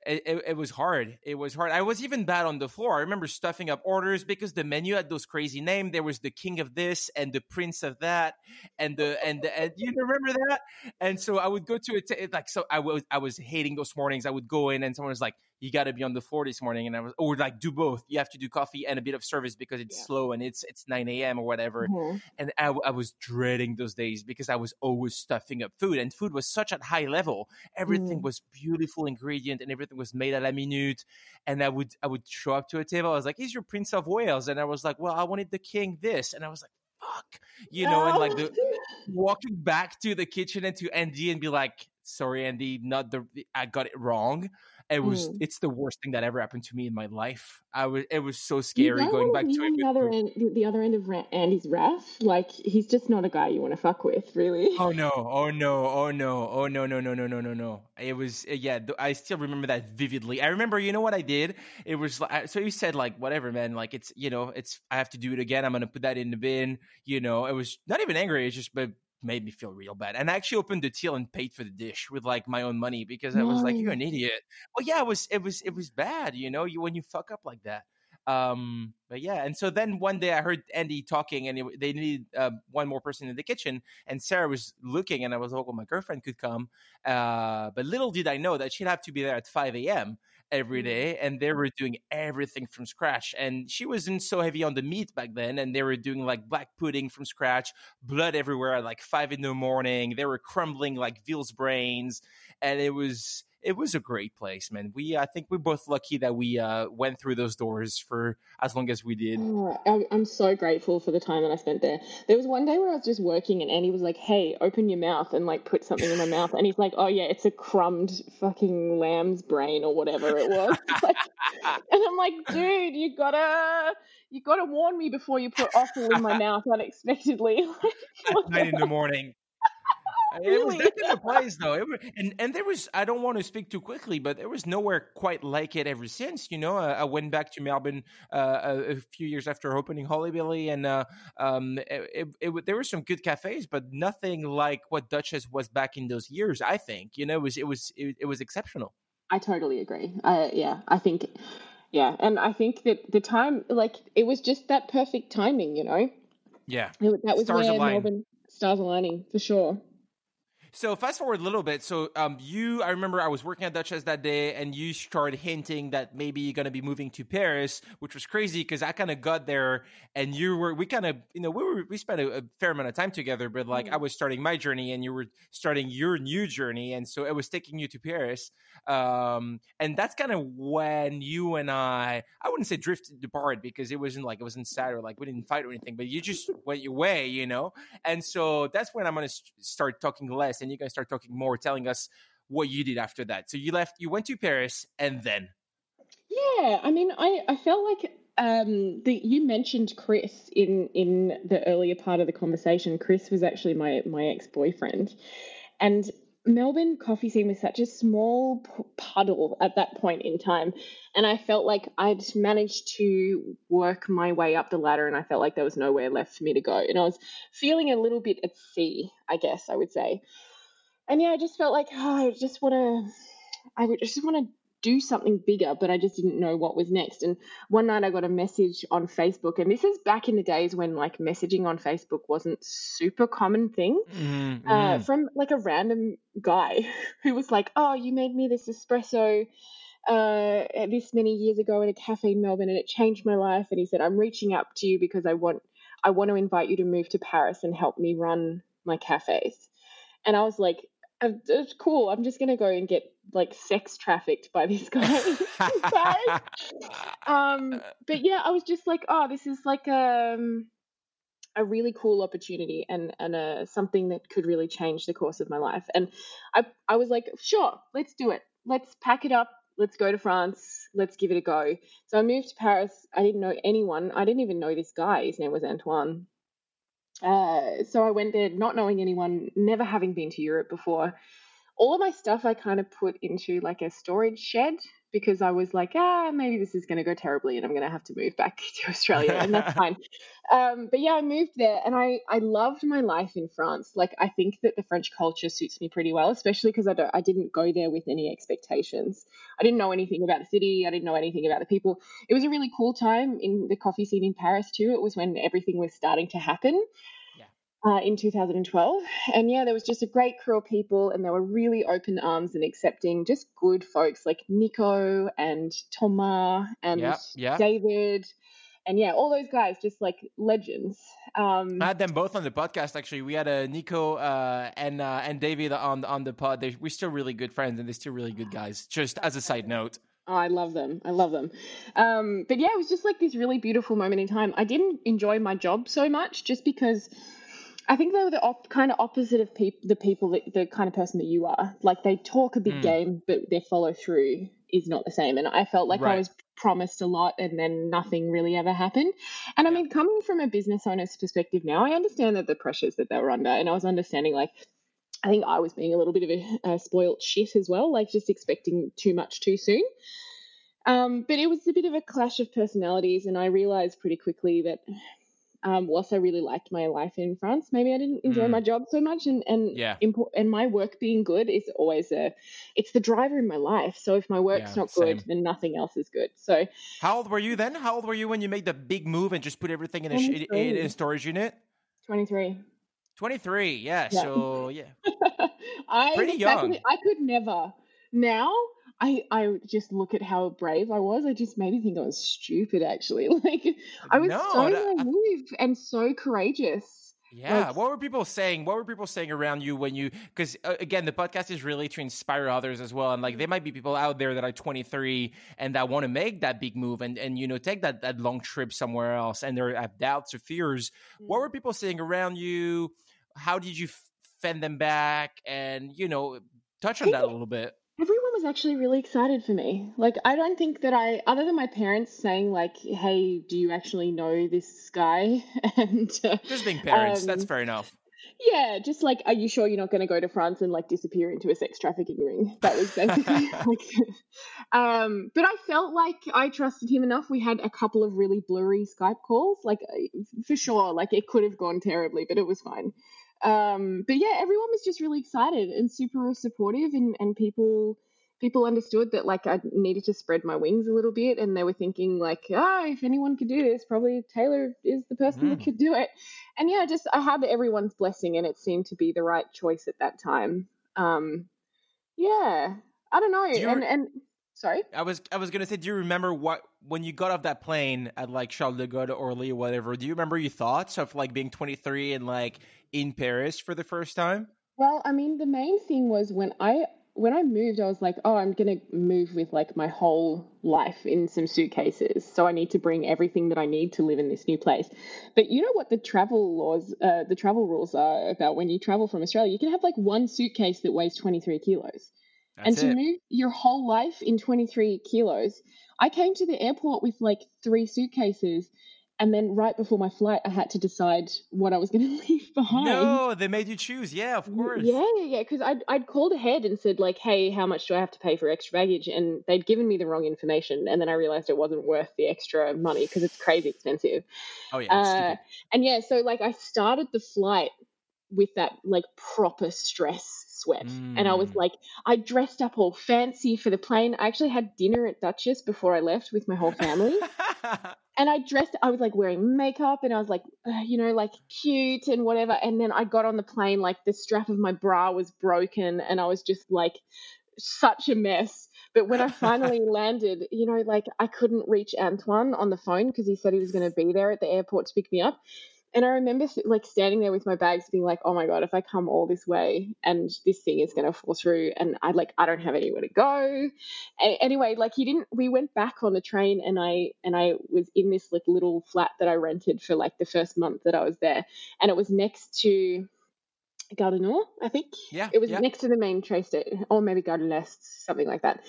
it, it, it, was hard. It was hard. I was even bad on the floor. I remember stuffing up orders because the menu had those crazy names. There was the king of this and the prince of that, and the and the, and you remember that. And so I would go to it like so. I was I was hating those mornings. I would go in and someone was like, you got to be on the floor this morning. And I was, or like do both. You have to do coffee and a bit of service because it's yeah. slow and it's it's 9 a.m. or whatever. Mm-hmm. And I, I, was dreading those days because I was always stuffing up food and food was such at high level. Everything mm. was beautiful ingredient and everything was made at la minute. And I would I would show up to a table. I was like, "Is your Prince of Wales?" And I was like, "Well, I wanted the king this." And I was like, fuck, you know, and like the walking back to the kitchen and to Andy and be like, sorry, Andy, not the, I got it wrong. It was mm. it's the worst thing that ever happened to me in my life. I was it was so scary going back to it. The other end, the other end of Andy's wrath, like he's just not a guy you want to fuck with, really. Oh no! Oh no! Oh no! Oh no! No no no no no no! It was uh, yeah. I still remember that vividly. I remember. You know what I did? It was like so. You said like whatever, man. Like it's you know it's I have to do it again. I'm gonna put that in the bin. You know, it was not even angry. It's just but made me feel real bad. And I actually opened the till and paid for the dish with like my own money because I was like, "You're an idiot." Well, yeah, it was it was it was bad, you know, you when you fuck up like that. Um, but yeah, and so then one day I heard Andy talking, and it, they needed uh, one more person in the kitchen, and Sarah was looking, and I was like, "Well, my girlfriend could come," uh, but little did I know that she'd have to be there at five a.m every mm-hmm. and they were doing everything from scratch and she wasn't so heavy on the meat back then and they were doing like black pudding from scratch blood everywhere at like five in the morning they were crumbling like veal's brains and it was it was a great place, man. We I think we're both lucky that we uh, went through those doors for as long as we did. Oh, I'm so grateful for the time that I spent there. There was one day where I was just working and Andy was like, "Hey, open your mouth and like put something in my mouth," and he's like, "Oh yeah, it's a crumbed fucking lamb's brain or whatever it was." like, and I'm like, "Dude, you gotta." You gotta warn me before you put offal in my mouth unexpectedly. At night in the morning really? It was kind of place, though. It was, and and there was I don't want to speak too quickly, but there was nowhere quite like it ever since. You know, I, I went back to Melbourne uh, a, a, few years after opening Holly Belly, and uh, um, it, it, it, there were some good cafes, but nothing like what Duchess was back in those years. I think you know it was it was it, was exceptional. I totally agree. Uh, yeah, I think. Yeah, and I think that the time, like, it was just that perfect timing, you know. Yeah, that was stars where align. Melbourne stars aligning for sure. So fast forward a little bit. So um, you, I remember I was working at Duchess that day, and you started hinting that maybe you're gonna be moving to Paris, which was crazy because I kind of got there, and you were, we kind of, you know, we were, we spent a, a, fair amount of time together, but like mm. I was starting my journey, and you were starting your new journey, and so it was taking you to Paris, um, and that's kind of when you and I, I wouldn't say drifted apart because it wasn't like it wasn't sad or like we didn't fight or anything, but you just went your way, you know, and so that's when I'm gonna st- start talking less and you guys start talking more, telling us what you did after that. So you left, you went to Paris, and then. Yeah, I mean, I I felt like um, the you mentioned Chris in in the earlier part of the conversation. Chris was actually my my ex boyfriend, and Melbourne coffee scene was such a small puddle at that point in time. And I felt like I'd managed to work my way up the ladder and I felt like there was nowhere left for me to go. And I was feeling a little bit at sea, I guess I would say. And yeah, I just felt like, oh, I just want to, I would just want to do something bigger, but I just didn't know what was next. And one night I got a message on Facebook, and this is back in the days when like messaging on Facebook wasn't super common thing, mm-hmm. uh, mm-hmm. from like a random guy who was like, "Oh, you made me this espresso." Uh, this many years ago at a cafe in Melbourne, and it changed my life. And he said, "I'm reaching out to you because I want, I want to invite you to move to Paris and help me run my cafes." And I was like, it's cool. I'm just gonna go and get like sex trafficked by this guy. um, but yeah, I was just like, oh, this is like um, a really cool opportunity and and a, something that could really change the course of my life. And I I was like, sure, let's do it. Let's pack it up. Let's go to France. Let's give it a go. So I moved to Paris. I didn't know anyone. I didn't even know this guy. His name was Antoine. Uh, so I went there not knowing anyone, never having been to Europe before. All of my stuff I kind of put into like a storage shed because I was like, ah, maybe this is going to go terribly and I'm going to have to move back to Australia, and that's fine. Um, but yeah, I moved there and I, I loved my life in France. Like, I think that the French culture suits me pretty well, especially because I, don't, I didn't go there with any expectations. I didn't know anything about the city, I didn't know anything about the people. It was a really cool time in the coffee scene in Paris, too. It was when everything was starting to happen uh, in 2012. And yeah, there was just a great crew of people, and they were really open arms and accepting, just good folks like Nico and Thomas and yep, yep. David. And yeah, all those guys, just like legends. Um, I had them both on the podcast. Actually, we had a uh, Nico uh, and uh, and David on on the pod. They, we're still really good friends, and they're still really good guys. Just as a side note. Oh, I love them. I love them. Um, but yeah, it was just like this really beautiful moment in time. I didn't enjoy my job so much just because I think they were the op- kind of opposite of peop- the people that the kind of person that you are. Like they talk a big mm. game, but their follow through is not the same. And I felt like right. I was promised a lot and then nothing really ever happened. And I mean, coming from a business owner's perspective now, I understand that the pressures that they were under, and I was understanding like I think I was being a little bit of a, a spoilt shit as well, like just expecting too much too soon. Um, but it was a bit of a clash of personalities, and I realized pretty quickly that um, whilst I really liked my life in France, maybe I didn't enjoy mm. my job so much, and and yeah. impo- and my work being good is always a, it's the driver in my life. So if my work's yeah, not same. good, then nothing else is good. So how old were you then? How old were you when you made the big move and just put everything in a, in, in a storage unit? Twenty three. 23, yeah. yeah. So, yeah. I Pretty young. I could never. Now, I I just look at how brave I was. I just made me think I was stupid. Actually, like I was no, so that, naive and so courageous. Yeah. Like, what were people saying? What were people saying around you when you? Because uh, again, the podcast is really to inspire others as well. And like, there might be people out there that are 23 and that want to make that big move and and you know take that that long trip somewhere else, and they have doubts or fears. Mm-hmm. What were people saying around you? how did you fend them back? And you know, touch on that a little bit. Was actually really excited for me. Like, I don't think that I, other than my parents saying, like, "Hey, do you actually know this guy?" and uh, just being parents, um, that's fair enough. Yeah, just like, are you sure you're not going to go to France and like disappear into a sex trafficking ring? That was basically like, um, but I felt like I trusted him enough. We had a couple of really blurry Skype calls, like uh, for sure, like it could have gone terribly, but it was fine. Um, but yeah, everyone was just really excited and super supportive, and, and people people understood that like I needed to spread my wings a little bit, and they were thinking like, ah, oh, if anyone could do this, probably Taylor is the person mm. that could do it. And yeah, just I had everyone's blessing, and it seemed to be the right choice at that time. Um, yeah, I don't know, do and and sorry, I was I was gonna say, do you remember what when you got off that plane at like Charles de Gaulle or Orly or whatever? Do you remember your thoughts of like being 23 and like in Paris for the first time? Well, I mean, the main thing was when I when I moved, I was like, oh, I'm gonna move with like my whole life in some suitcases, so I need to bring everything that I need to live in this new place. But you know what the travel laws, uh, the travel rules are about when you travel from Australia? You can have like one suitcase that weighs 23 kilos, That's and to it. move your whole life in 23 kilos. I came to the airport with like three suitcases and then right before my flight, I had to decide what I was going to leave behind. No, they made you choose. Yeah, of course. Yeah, yeah, yeah. because I'd, I'd called ahead and said like, hey, how much do I have to pay for extra baggage? And they'd given me the wrong information, and then I realized it wasn't worth the extra money because it's crazy expensive. Oh yeah. Uh, and yeah, so like I started the flight with that like proper stress sweat. Mm. And I was mm. like, I dressed up all fancy for the plane. I actually had dinner at Duchess before I left with my whole family. and I dressed, I was like wearing makeup and I was like, uh, you know, like cute and whatever. And then I got on the plane, like the strap of my bra was broken and I was just like such a mess. But when I finally landed, you know, like I couldn't reach Antoine on the phone because he said he was going to be there at the airport to pick me up. And I remember like standing there with my bags being like, oh my God, if I come all this way and this thing is going to fall through and I like, I don't have anywhere to go. anyway, like he didn't, we went back on the train and I, and I was in this like little flat that I rented for like the first month that I was there. And it was next to, Gare I think. Yeah. It was yeah. next to the main train station, or maybe Gare something like that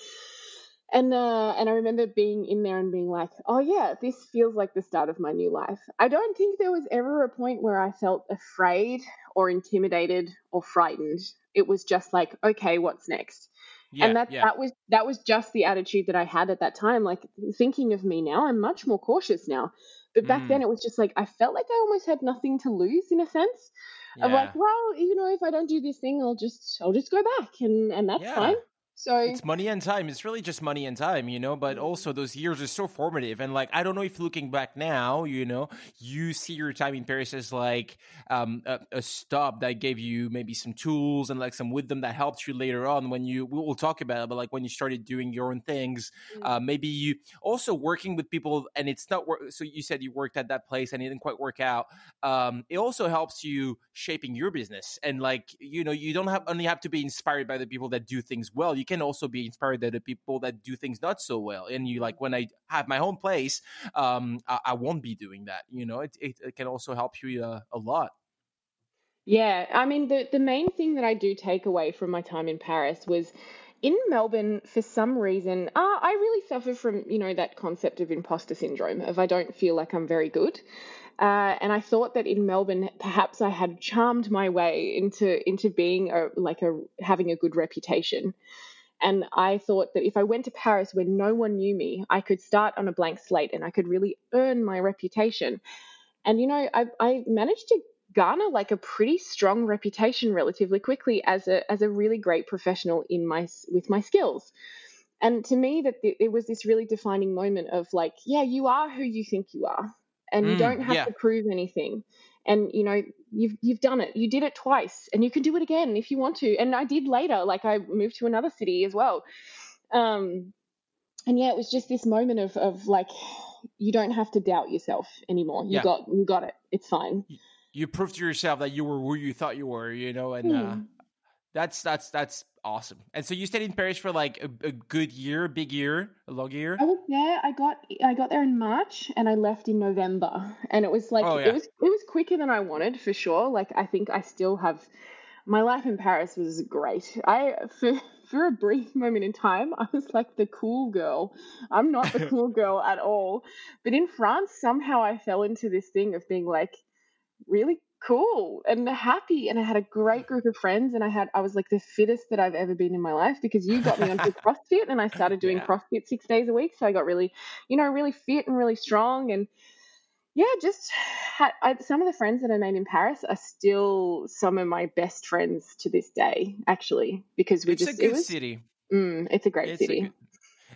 and uh, and I remember being in there and being like, oh yeah, this feels like the start of my new life. I don't think there was ever a point where I felt afraid or intimidated or frightened. It was just like, okay, what's next? Yeah, and that yeah. that was that was just the attitude that I had at that time. Like thinking of me now, I'm much more cautious now. But back mm. then, it was just like I felt like I almost had nothing to lose in a sense. Yeah. Of like, well, you know, if I don't do this thing, I'll just I'll just go back, and and that's fine. So it's money and time. It's really just money and time, you know. But also those years are so formative, and like I don't know if looking back now, you know, you see your time in Paris as like um, a, a, stop that gave you maybe some tools and like some wisdom that helped you later on when you we will talk about it. But like when you started doing your own things, mm-hmm. uh, maybe you also working with people, and it's not work. So you said you worked at that place and it didn't quite work out. Um, it also helps you shaping your business, and like you know, you don't have only have to be inspired by the people that do things well. You can also be inspired by the people that do things not so well. And you like when I have my own place, um, I, I won't be doing that. You know, it it, it can also help you uh, a lot. Yeah, I mean the the main thing that I do take away from my time in Paris was in Melbourne, for some reason, uh, I really suffer from, you know, that concept of imposter syndrome, of I don't feel like I'm very good. Uh, and I thought that in Melbourne, perhaps I had charmed my way into into being a, like a having a good reputation. And I thought that if I went to Paris where no one knew me, I could start on a blank slate and I could really earn my reputation. And you know, I, I managed to garner like a pretty strong reputation relatively quickly as a as a really great professional in my with my skills. And to me, that it was this really defining moment of like, yeah, you are who you think you are, and mm, you don't have yeah. to prove anything. And you know, you've you've done it. You did it twice, and you can do it again if you want to. And I did later. Like I moved to another city as well. Um, and yeah, it was just this moment of of like, you don't have to doubt yourself anymore. You yeah. got you got it. It's fine you proved to yourself that you were who you thought you were, you know, and mm. uh, hmm. That's that's that's awesome. And so you stayed in Paris for like a, a, good year, a big year, a long year. I was there. I got I got there in March, and I left in November. And it was like oh, yeah. it was it was quicker than I wanted for sure. Like I think I still have my life in Paris was great. I for for a brief moment in time, I was like the cool girl. I'm not the cool girl at all. But in France, somehow I fell into this thing of being like really cool and happy and I had a great group of friends and I had I was like the fittest that I've ever been in my life because you got me onto CrossFit and I started doing yeah. CrossFit 6 days a week so I got really you know really fit and really strong and yeah just had I, some of the friends that I made in Paris are still some of my best friends to this day actually because we it's just a good it was, city. Mm, it's a great it's city. a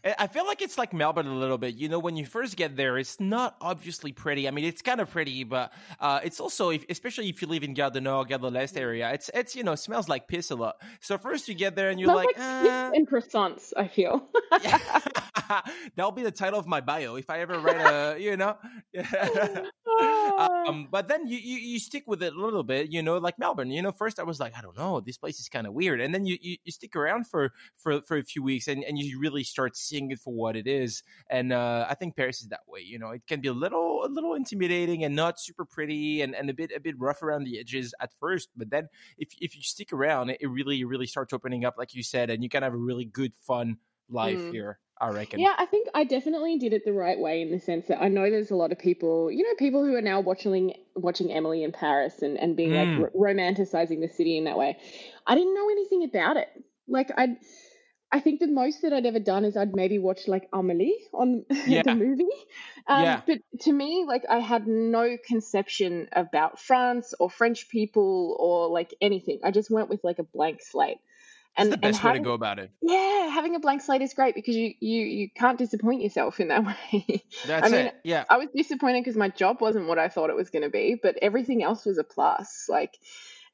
I feel like it's like Melbourne a little bit. You know, when you first get there, it's not obviously pretty. I mean, it's kind of pretty, but uh, it's also, if, especially if you live in Gare du Gardner-Lest area, it's it's you know smells like piss a lot. So first you get there and you're like, like uh... in croissants. I feel. That'll be the title of my bio if I ever write a, you know. um, but then you, you, you stick with it a little bit, you know, like Melbourne. You know, first I was like, I don't know, this place is kind of weird, and then you, you, you stick around for for for a few weeks, and and you really start seeing it for what it is. And uh, I think Paris is that way. You know, it can be a little a little intimidating and not super pretty, and, and a bit a bit rough around the edges at first. But then if if you stick around, it really really starts opening up, like you said, and you can have a really good fun life mm. here. I reckon. Yeah, I think I definitely did it the right way in the sense that I know there's a lot of people, you know, people who are now watching watching Emily in Paris and, and being mm. like r- romanticizing the city in that way. I didn't know anything about it. Like I I think the most that I'd ever done is I'd maybe watched like Amelie on yeah. the movie. Um, yeah. But to me, like I had no conception about France or French people or like anything. I just went with like a blank slate and the best and having, way to go about it. Yeah, having a blank slate is great because you you you can't disappoint yourself in that way. That's I mean, it. Yeah, I was disappointed because my job wasn't what I thought it was going to be, but everything else was a plus. Like,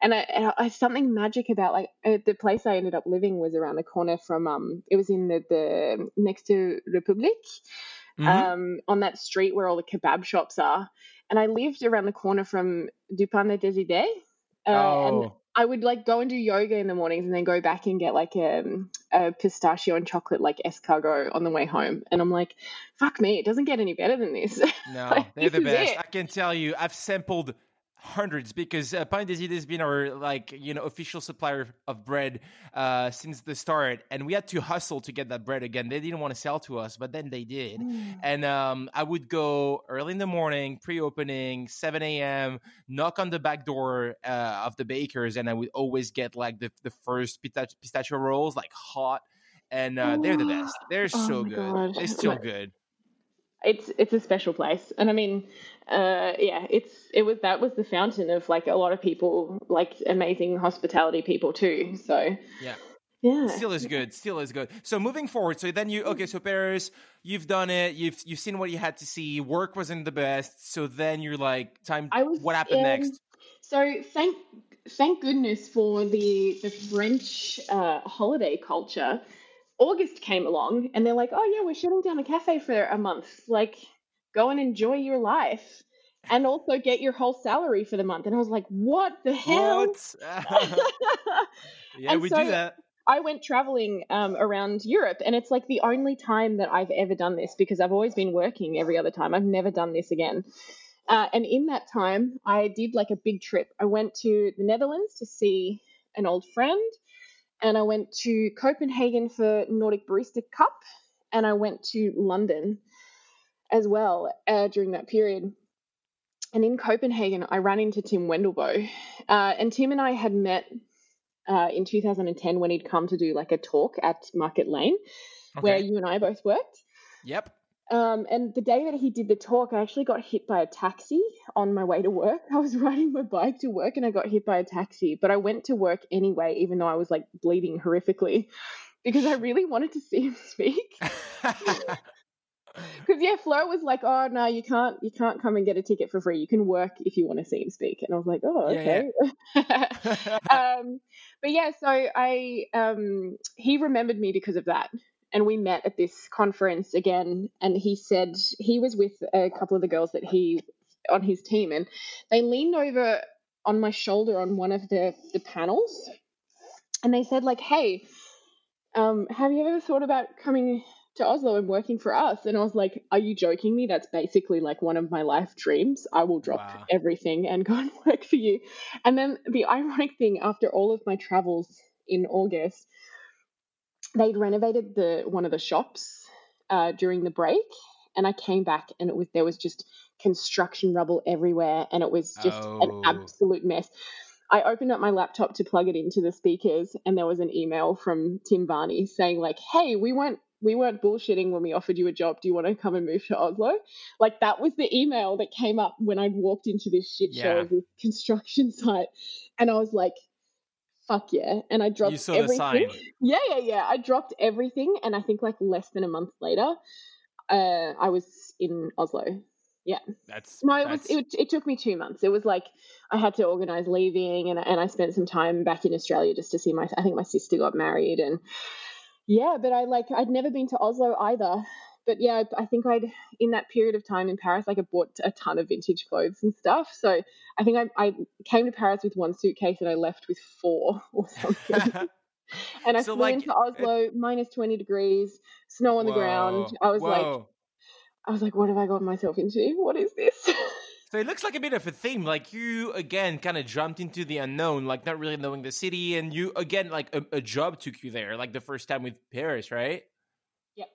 and I, and I something magic about like uh, the place I ended up living was around the corner from um it was in the the next to Republique, mm-hmm. um on that street where all the kebab shops are, and I lived around the corner from Du Pain des Idées. Uh, oh. And I would like go and do yoga in the mornings and then go back and get like a, um, a pistachio and chocolate like escargot on the way home. And I'm like, fuck me, it doesn't get any better than this. No, like, they're the best. I can tell you, I've sampled hundreds because uh, Pain des Idées has been our like you know official supplier of bread uh, since the start, and we had to hustle to get that bread again. They didn't want to sell to us, but then they did. Mm. And um, I would go early in the morning, pre-opening, seven a.m., knock on the back door uh, of the bakers, and I would always get like the the first pistachio rolls, like hot. And uh, they're the best. They're oh so good. God. They're still good it's it's a special place and i mean uh, yeah it's it was that was the fountain of like a lot of people like amazing hospitality people too so. Yeah. Yeah. Still is good still is good. So moving forward so then you okay so paris you've done it you've you've seen what you had to see work wasn't the best so then you're like time I was, what happened um, next? So thank thank goodness for the the french uh, holiday culture. August came along and they're like, oh, yeah, we're shutting down a cafe for a month. Like, go and enjoy your life and also get your whole salary for the month. And I was like, what the hell? What? yeah, we so do that. I went traveling um, around Europe, and it's like the only time that I've ever done this because I've always been working every other time. I've never done this again. Uh, and in that time, I did like a big trip. I went to the Netherlands to see an old friend. and I went to Copenhagen for Nordic Barista Cup, and I went to London as well uh, during that period. And in Copenhagen, I ran into Tim Wendelboe, uh, and Tim and I had met uh, in 2010 when he'd come to do like a talk at Market Lane, okay. where you and I both worked. Yep. Um, and the day that he did the talk, I actually got hit by a taxi on my way to work. I was riding my bike to work and I got hit by a taxi, but I went to work anyway, even though I was like bleeding horrifically because I really wanted to see him speak. Because yeah, Flo was like, "Oh no, you can't, you can't come and get a ticket for free. You can work if you want to see him speak." And I was like, "Oh, okay." Yeah, yeah. um, but yeah, so I, um, he remembered me because of that, and we met at this conference again. And he said he was with a couple of the girls that he on his team, and they leaned over on my shoulder on one of the the panels, and they said like, "Hey." Um, have you ever thought about coming to Oslo and working for us. And I was like, Are you joking me? That's basically like one of my life dreams. I will drop wow. everything and go and work for you. And then the ironic thing, after all of my travels in August, they'd renovated the one of the shops uh, during the break. And I came back and it was there was just construction rubble everywhere and it was just oh. an absolute mess. I opened up my laptop to plug it into the speakers, and there was an email from Tim Varney saying, like, hey, we weren't we weren't bullshitting when we offered you a job. Do you want to come and move to Oslo? Like that was the email that came up when I walked into this shit yeah. show of this construction site. And I was like, fuck yeah. And I dropped you saw everything. The sign. Yeah, yeah, yeah. I dropped everything. And I think like less than a month later, uh, I was in Oslo. Yeah. That's no. It that's... was. It, it took me two months. It was like I had to organize leaving, and and I spent some time back in Australia just to see my. I think my sister got married, and yeah, but I like I'd never been to Oslo either. But yeah, I think I'd in that period of time in Paris, like I bought a ton of vintage clothes and stuff. So I think I, I came to Paris with one suitcase and I left with four or something. and I so flew like, into Oslo, it... minus twenty degrees, snow on Whoa. the ground. I was Whoa. like, I was like, what have I got myself into? What is this? So it looks like a bit of a theme. Like you again kind of jumped into the unknown, like not really knowing the city, and you again like a, a job took you there, like the first time with Paris, right? Yep.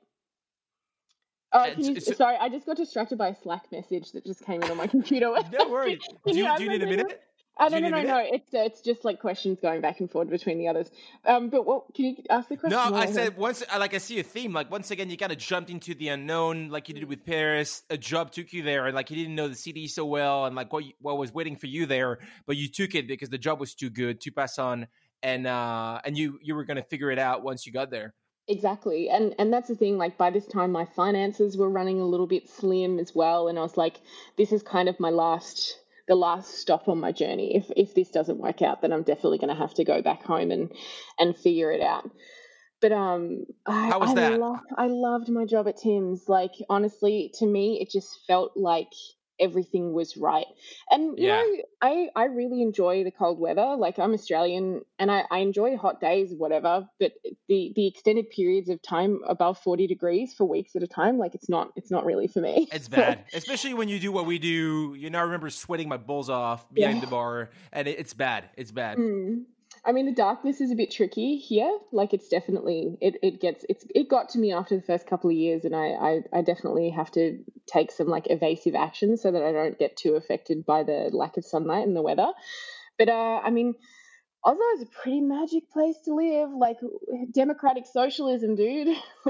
Oh, you, so, sorry, I just got distracted by a Slack message that just came in on my computer. no worries. do, you, do you need a minute? Uh, no, no, no, no. It's uh, it's just like questions going back and forth between the others. Um, but what can you ask the question? No, I said once. Like I see a theme. Like once again, you kind of jumped into the unknown, like you did with Paris. A job took you there, and like you didn't know the city so well, and like what what was waiting for you there, but you took it because the job was too good to pass on, and uh, and you you were going to figure it out once you got there. Exactly. And and that's the thing like by this time my finances were running a little bit slim as well and I was like this is kind of my last the last stop on my journey. If if this doesn't work out, then I'm definitely going to have to go back home and and figure it out. But um, I, How was I that? Lo- I loved my job at Tim's. Like honestly, to me, it just felt like everything was right. And you yeah. know, I I really enjoy the cold weather. Like I'm Australian and I, I enjoy hot days, whatever. But the the extended periods of time above 40 degrees for weeks at a time, like it's not it's not really for me. It's bad, especially when you do what we do. You know, I remember sweating my balls off behind yeah. the bar, and it, it's bad. It's bad. Mm. I mean, the darkness is a bit tricky here. Like, it's definitely it, it gets it's it got to me after the first couple of years, and I, I I definitely have to take some like evasive action so that I don't get too affected by the lack of sunlight and the weather. But uh, I mean, Oslo is a pretty magic place to live. Like democratic socialism, dude.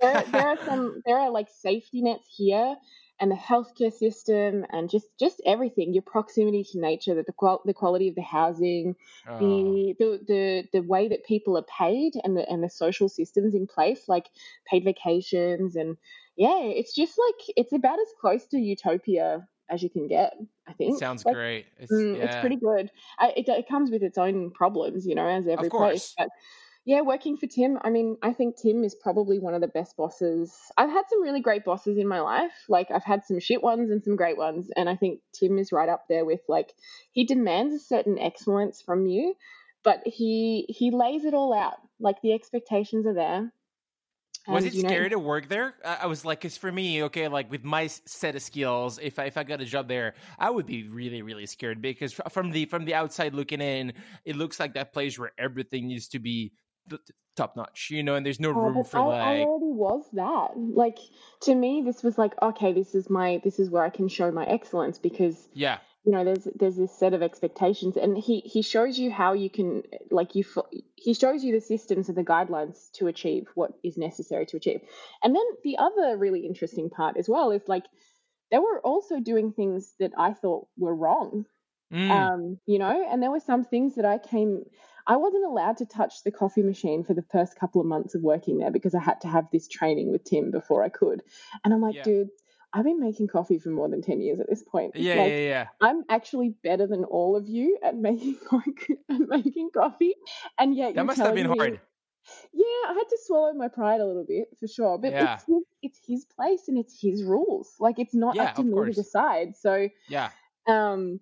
there, there are some there are like safety nets here and the healthcare system and just just everything your proximity to nature the, the, qual- the quality of the housing oh. the, the, the the way that people are paid and the and the social systems in place like paid vacations and yeah it's just like it's about as close to utopia as you can get i think it sounds like, great it's, mm, yeah. it's pretty good I, it, it comes with its own problems you know as every place but yeah, working for Tim, I mean, I think Tim is probably one of the best bosses. I've had some really great bosses in my life. Like, I've had some shit ones and some great ones. And I think Tim is right up there with, like, he demands a certain excellence from you, but he he lays it all out. Like, the expectations are there. was it scary know, to work there? I was like, because for me, okay, like with my set of skills, if I, if I got a job there, I would be really really scared because from the from the outside looking in, it looks like that place where everything needs to be top notch, you know, and there's no oh, room for I, like. I already was that. Like to me, this was like, okay, this is my this is where I can show my excellence because yeah, you know there's there's this set of expectations and he he shows you how you can like you he shows you the systems and the guidelines to achieve what is necessary to achieve and then the other really interesting part as well is like they were also doing things that i thought were wrong mm. um you know and there were some things that i came I wasn't allowed to touch the coffee machine for the first couple of months of working there because I had to have this training with Tim before I could. And I'm like, yeah. dude, I've been making coffee for more than 10 years at this point. Yeah, like, yeah, yeah. I'm actually better than all of you at making at making coffee. And yet That must have been me, hard. Yeah, I had to swallow my pride a little bit for sure. But yeah. it's, his, it's his place and it's his rules. Like it's not yeah, up to me course. to decide. So Yeah. Um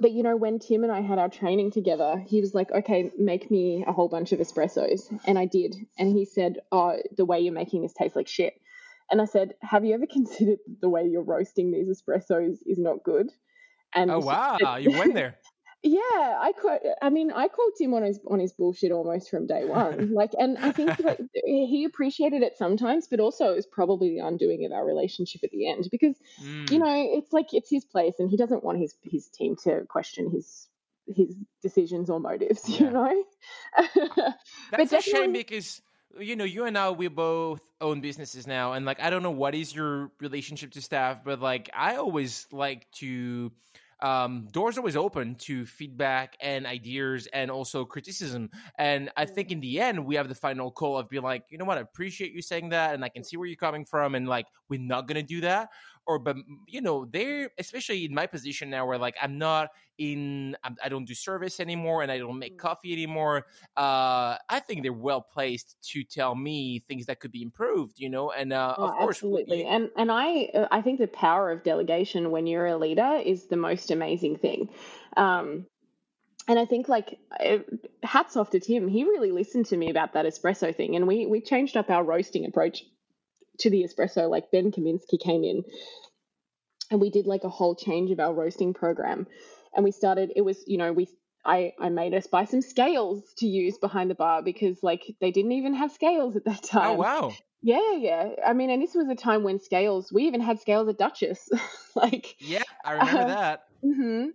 but you know when tim and i had our training together he was like okay make me a whole bunch of espressos and i did and he said oh the way you're making this tastes like shit and I said, Have you ever considered the way you're roasting these espressos is not good? And oh wow, said, you went there. Yeah, I quite. I mean, I called him on his on his bullshit almost from day one. Like, and I think like, he appreciated it sometimes, but also it was probably the undoing of our relationship at the end because mm. you know it's like it's his place, and he doesn't want his his team to question his his decisions or motives. Yeah. You know, that's a shame because you know, you and I, we both own businesses now, and like, I don't know what is your relationship to staff, but like, I always like to um, doors always open to feedback and ideas and also criticism. And I think in the end, we have the final call of being like, you know what, I appreciate you saying that, and I can see where you're coming from, and like, we're not gonna do that. Or, but you know, they're especially in my position now, where like I'm not in, I'm, I do not do service anymore, and I don't make mm. coffee anymore. Uh, I think they're well placed to tell me things that could be improved. You know, and uh, oh, of course, absolutely. and and I uh, I think the power of delegation when you're a leader is the most amazing thing. Um, and I think like hats off to Tim. He really listened to me about that espresso thing, and we we changed up our roasting approach to the espresso. Like Ben Kaminsky came in, and we did like a whole change of our roasting program, and we started. It was you know we I, I made us buy some scales to use behind the bar because like they didn't even have scales at that oh, time. Oh wow. Yeah, yeah. I mean, and this was a time when scales, we even had scales at Duchess. like Yeah, I remember um, that. Mm-hmm.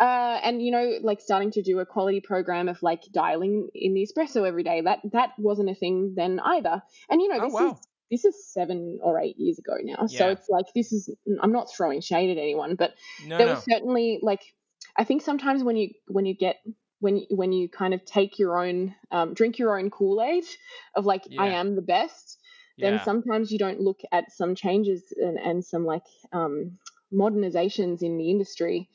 Uh, and you know, like starting to do a quality program of like dialing in the espresso every day. That that wasn't a thing then either. And you know, oh, this oh, wow. is this is seven or eight years ago now. Yeah. So it's like this is I'm not throwing shade at anyone, but no, there no. was certainly like I think sometimes when you when you get when you, when you kind of take your own um, drink your own Kool Aid of like yeah. I am the best, then yeah. sometimes you don't look at some changes and, and some like um, modernizations in the industry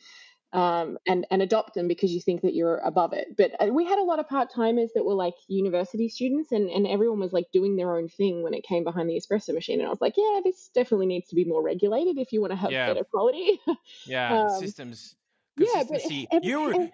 um, and and adopt them because you think that you're above it. But uh, we had a lot of part timers that were like university students, and and everyone was like doing their own thing when it came behind the espresso machine. And I was like, yeah, this definitely needs to be more regulated if you want to have yeah. better quality. yeah, um, systems. Yeah, but every, you were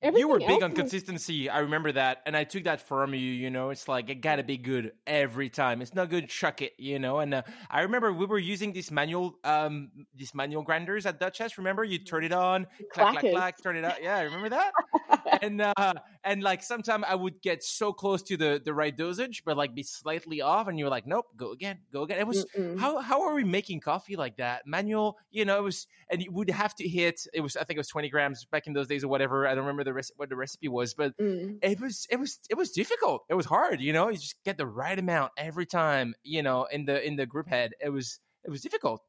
Everything you were big on consistency. I remember that, and I took that from you. You know, it's like it gotta be good every time. It's not good, chuck it. You know, and uh, I remember we were using these manual, um, these manual grinders at Duchess. Remember, you turn it on, clack, clack, clack, turn it up. Yeah, I remember that. and uh, and like sometimes I would get so close to the the right dosage, but like be slightly off, and you were like, nope, go again, go again. It was Mm-mm. how how are we making coffee like that? Manual, you know, it was, and you would have to hit. It was I think it was twenty grams back in those days or whatever. I don't remember the rest what the recipe was, but mm. it was it was it was difficult. It was hard, you know. You just get the right amount every time, you know, in the in the group head. It was it was difficult.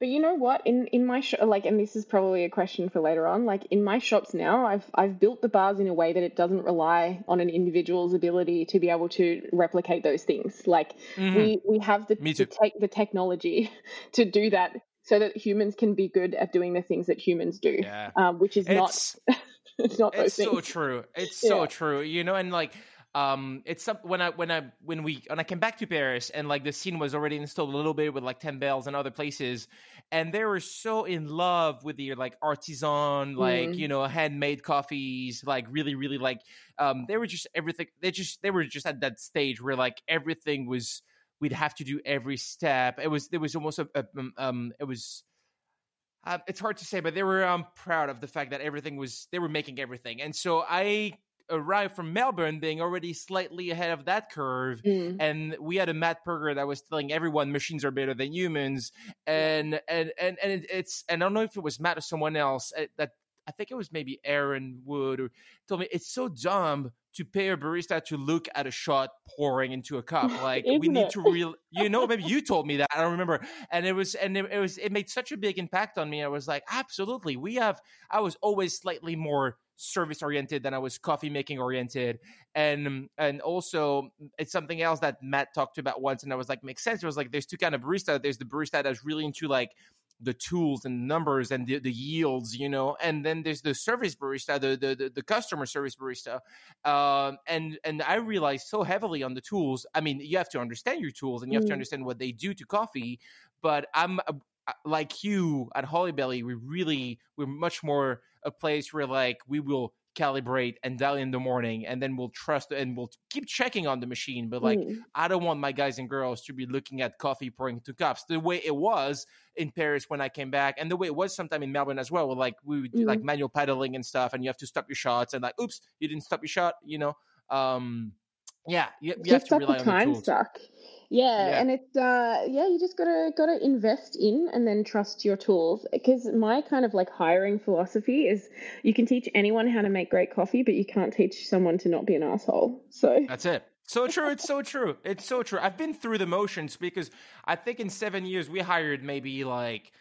But you know what? In in my shop, like, and this is probably a question for later on. Like in my shops now, I've I've built the bars in a way that it doesn't rely on an individual's ability to be able to replicate those things. Like mm-hmm. we we have the the, te- the technology to do that so that humans can be good at doing the things that humans do, yeah. um, which is it's, not it's not it's so true. It's yeah. so true. You know, and like um it's some when i when i when we when i came back to paris and like the scene was already installed a little bit with like Ten Belles and other places and they were so in love with the like artisan like mm. you know handmade coffees like really really like um they were just everything they just they were just at that stage where like everything was we'd have to do every step. It was there was almost a, a um, um it was uh, it's hard to say, but they were um, proud of the fact that everything was they were making everything, and so I arrived from Melbourne being already slightly ahead of that curve, mm. and we had a Matt Perger that was telling everyone machines are better than humans, and and and and it's and I don't know if it was Matt or someone else uh, that I think it was maybe Aaron Wood or told me it's so dumb to pay a barista to look at a shot pouring into a cup. Like we need it? to real, you know, maybe you told me that. I don't remember. And it was, and it, it, was, it made such a big impact on me. I was like, absolutely. We have, I was always slightly more service oriented than I was coffee making oriented. And, and also it's something else that Matt talked about once. And I was like, makes sense. It was like, there's two kind of barista. There's the barista that's really into like, the tools and numbers and the, the yields, you know. And then there's the service barista, the the, the customer service barista, um, and and I realized so heavily on the tools. I mean, you have to understand your tools and you have mm. to understand what they do to coffee. But I'm uh, like you at Holybelly, we really we're much more a place where like we will calibrate and dial in the morning and then we'll trust and we'll keep checking on the machine but like mm. i don't want my guys and girls to be looking at coffee pouring into cups the way it was in paris when i came back and the way it was sometime in melbourne as well where like we would do mm. like manual paddling and stuff and you have to stop your shots and like oops you didn't stop your shot you know um yeah you, you have to rely on the tools. Suck. Yeah, yeah, and it's uh yeah, you just gotta gotta invest in and then trust your tools. Because my kind of like hiring philosophy is you can teach anyone how to make great coffee, but you can't teach someone to not be an asshole. So that's it. So true. It's so true. It's so true. I've been through the motions because I think in seven years we hired maybe like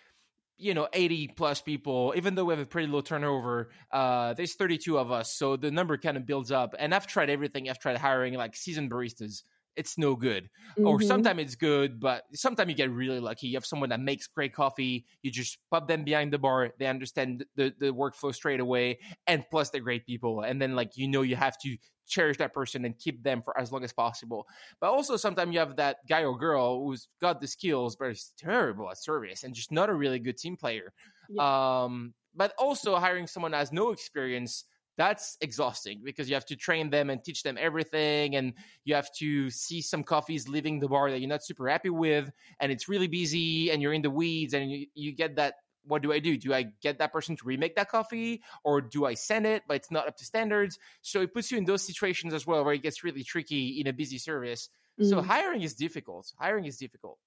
you know 80 plus people even though we have a pretty low turnover uh there's 32 of us so the number kind of builds up and i've tried everything i've tried hiring like seasoned baristas it's no good. Mm-hmm. Or sometimes it's good, but sometimes you get really lucky. You have someone that makes great coffee. You just pop them behind the bar. They understand the, the workflow straight away. And plus, they're great people. And then, like, you know, you have to cherish that person and keep them for as long as possible. But also, sometimes you have that guy or girl who's got the skills, but is terrible at service and just not a really good team player. Yeah. Um, but also, hiring someone that has no experience that's exhausting because you have to train them and teach them everything and you have to see some coffees leaving the bar that you're not super happy with and it's really busy and you're in the weeds and you, you get that what do I do? Do I get that person to remake that coffee or do I send it, but it's not up to standards? So it puts you in those situations as well where it gets really tricky in a busy service. Mm. So hiring is difficult. Hiring is difficult.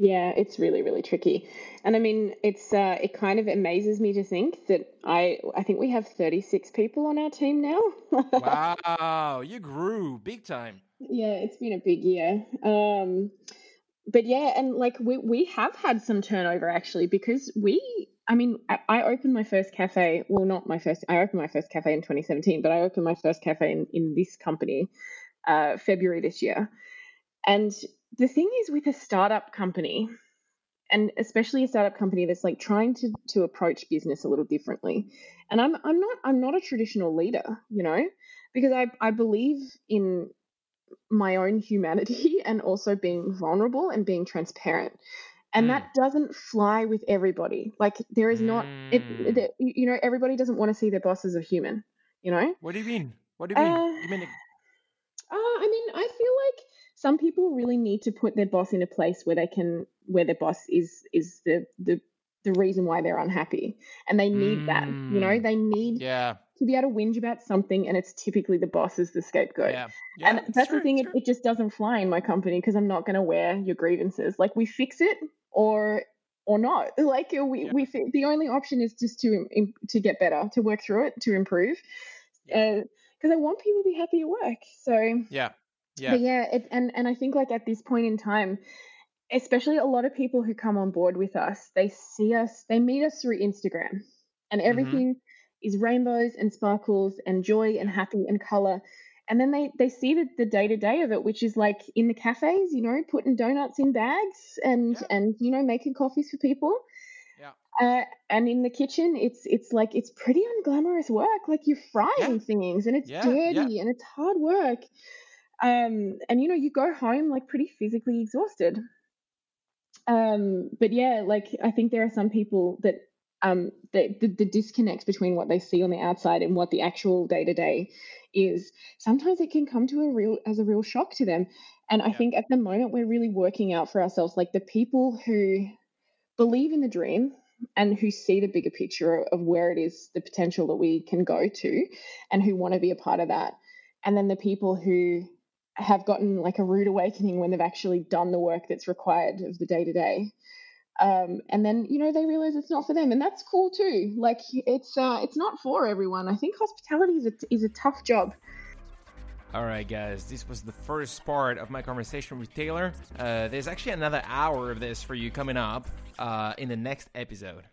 Yeah, it's really really tricky, and I mean, it's uh, it kind of amazes me to think that I I think we have thirty six people on our team now. wow, you grew big time. Yeah, it's been a big year. Um, but yeah, and like we we have had some turnover actually because we. I mean, I, I opened my first cafe. Well, not my first. I opened my first cafe in 2017, but I opened my first cafe in in this company, uh, February this year, and the thing is with a startup company, and especially a startup company that's like trying to to approach business a little differently. And I'm I'm not I'm not a traditional leader, you know, because I I believe in my own humanity and also being vulnerable and being transparent. And mm. that doesn't fly with everybody. Like there is not mm. it, it, you know everybody doesn't want to see their boss as a human, you know? What do you mean? What do you mean? Uh, you mean uh, I mean, I some people really need to put their boss in a place where they can where their boss is is the the the reason why they're unhappy. And they need mm. that you know mm. they need yeah. to be able to whinge about something and it's typically the boss is the scapegoat. Yeah. yeah and that's true, the thing it, it, just doesn't fly in my company because i'm not going to wear your grievances. Like we fix it or or not. Like we yeah. we the only option is just to to get better to work through it to improve. Because uh, i want people to be happy at work. So yeah yeah. But yeah, it, and and I think like at this point in time, especially a lot of people who come on board with us, they see us, they meet us through Instagram, and mm-hmm. everything mm-hmm. is rainbows and sparkles and joy and happy and color. And then they they see the, the day-to-day of it, which is like in the cafes, you know, putting donuts in bags and yeah. and you know making coffees for people. Yeah. Uh, and in the kitchen, it's it's like it's pretty unglamorous work. Like you're frying yeah. things, and it's yeah. dirty, and it's hard work. Um, and you know, you go home like pretty physically exhausted. Um, but yeah, like I think there are some people that um, the, the, the disconnect between what they see on the outside and what the actual day to day is sometimes it can come to a real as a real shock to them and yeah. i think at the moment we're really working out for ourselves like the people who believe in the dream and who see the bigger picture of where it is the potential that we can go to and who want to be a part of that and then the people who have gotten like a rude awakening when they've actually done the work that's required of the day to day um, and then you know they realize it's not for them, and that's cool too. Like it's uh, it's not for everyone. I think hospitality is a, is a tough job. All right, guys, this was the first part of my conversation with Taylor. Uh, there's actually another hour of this for you coming up uh, in the next episode.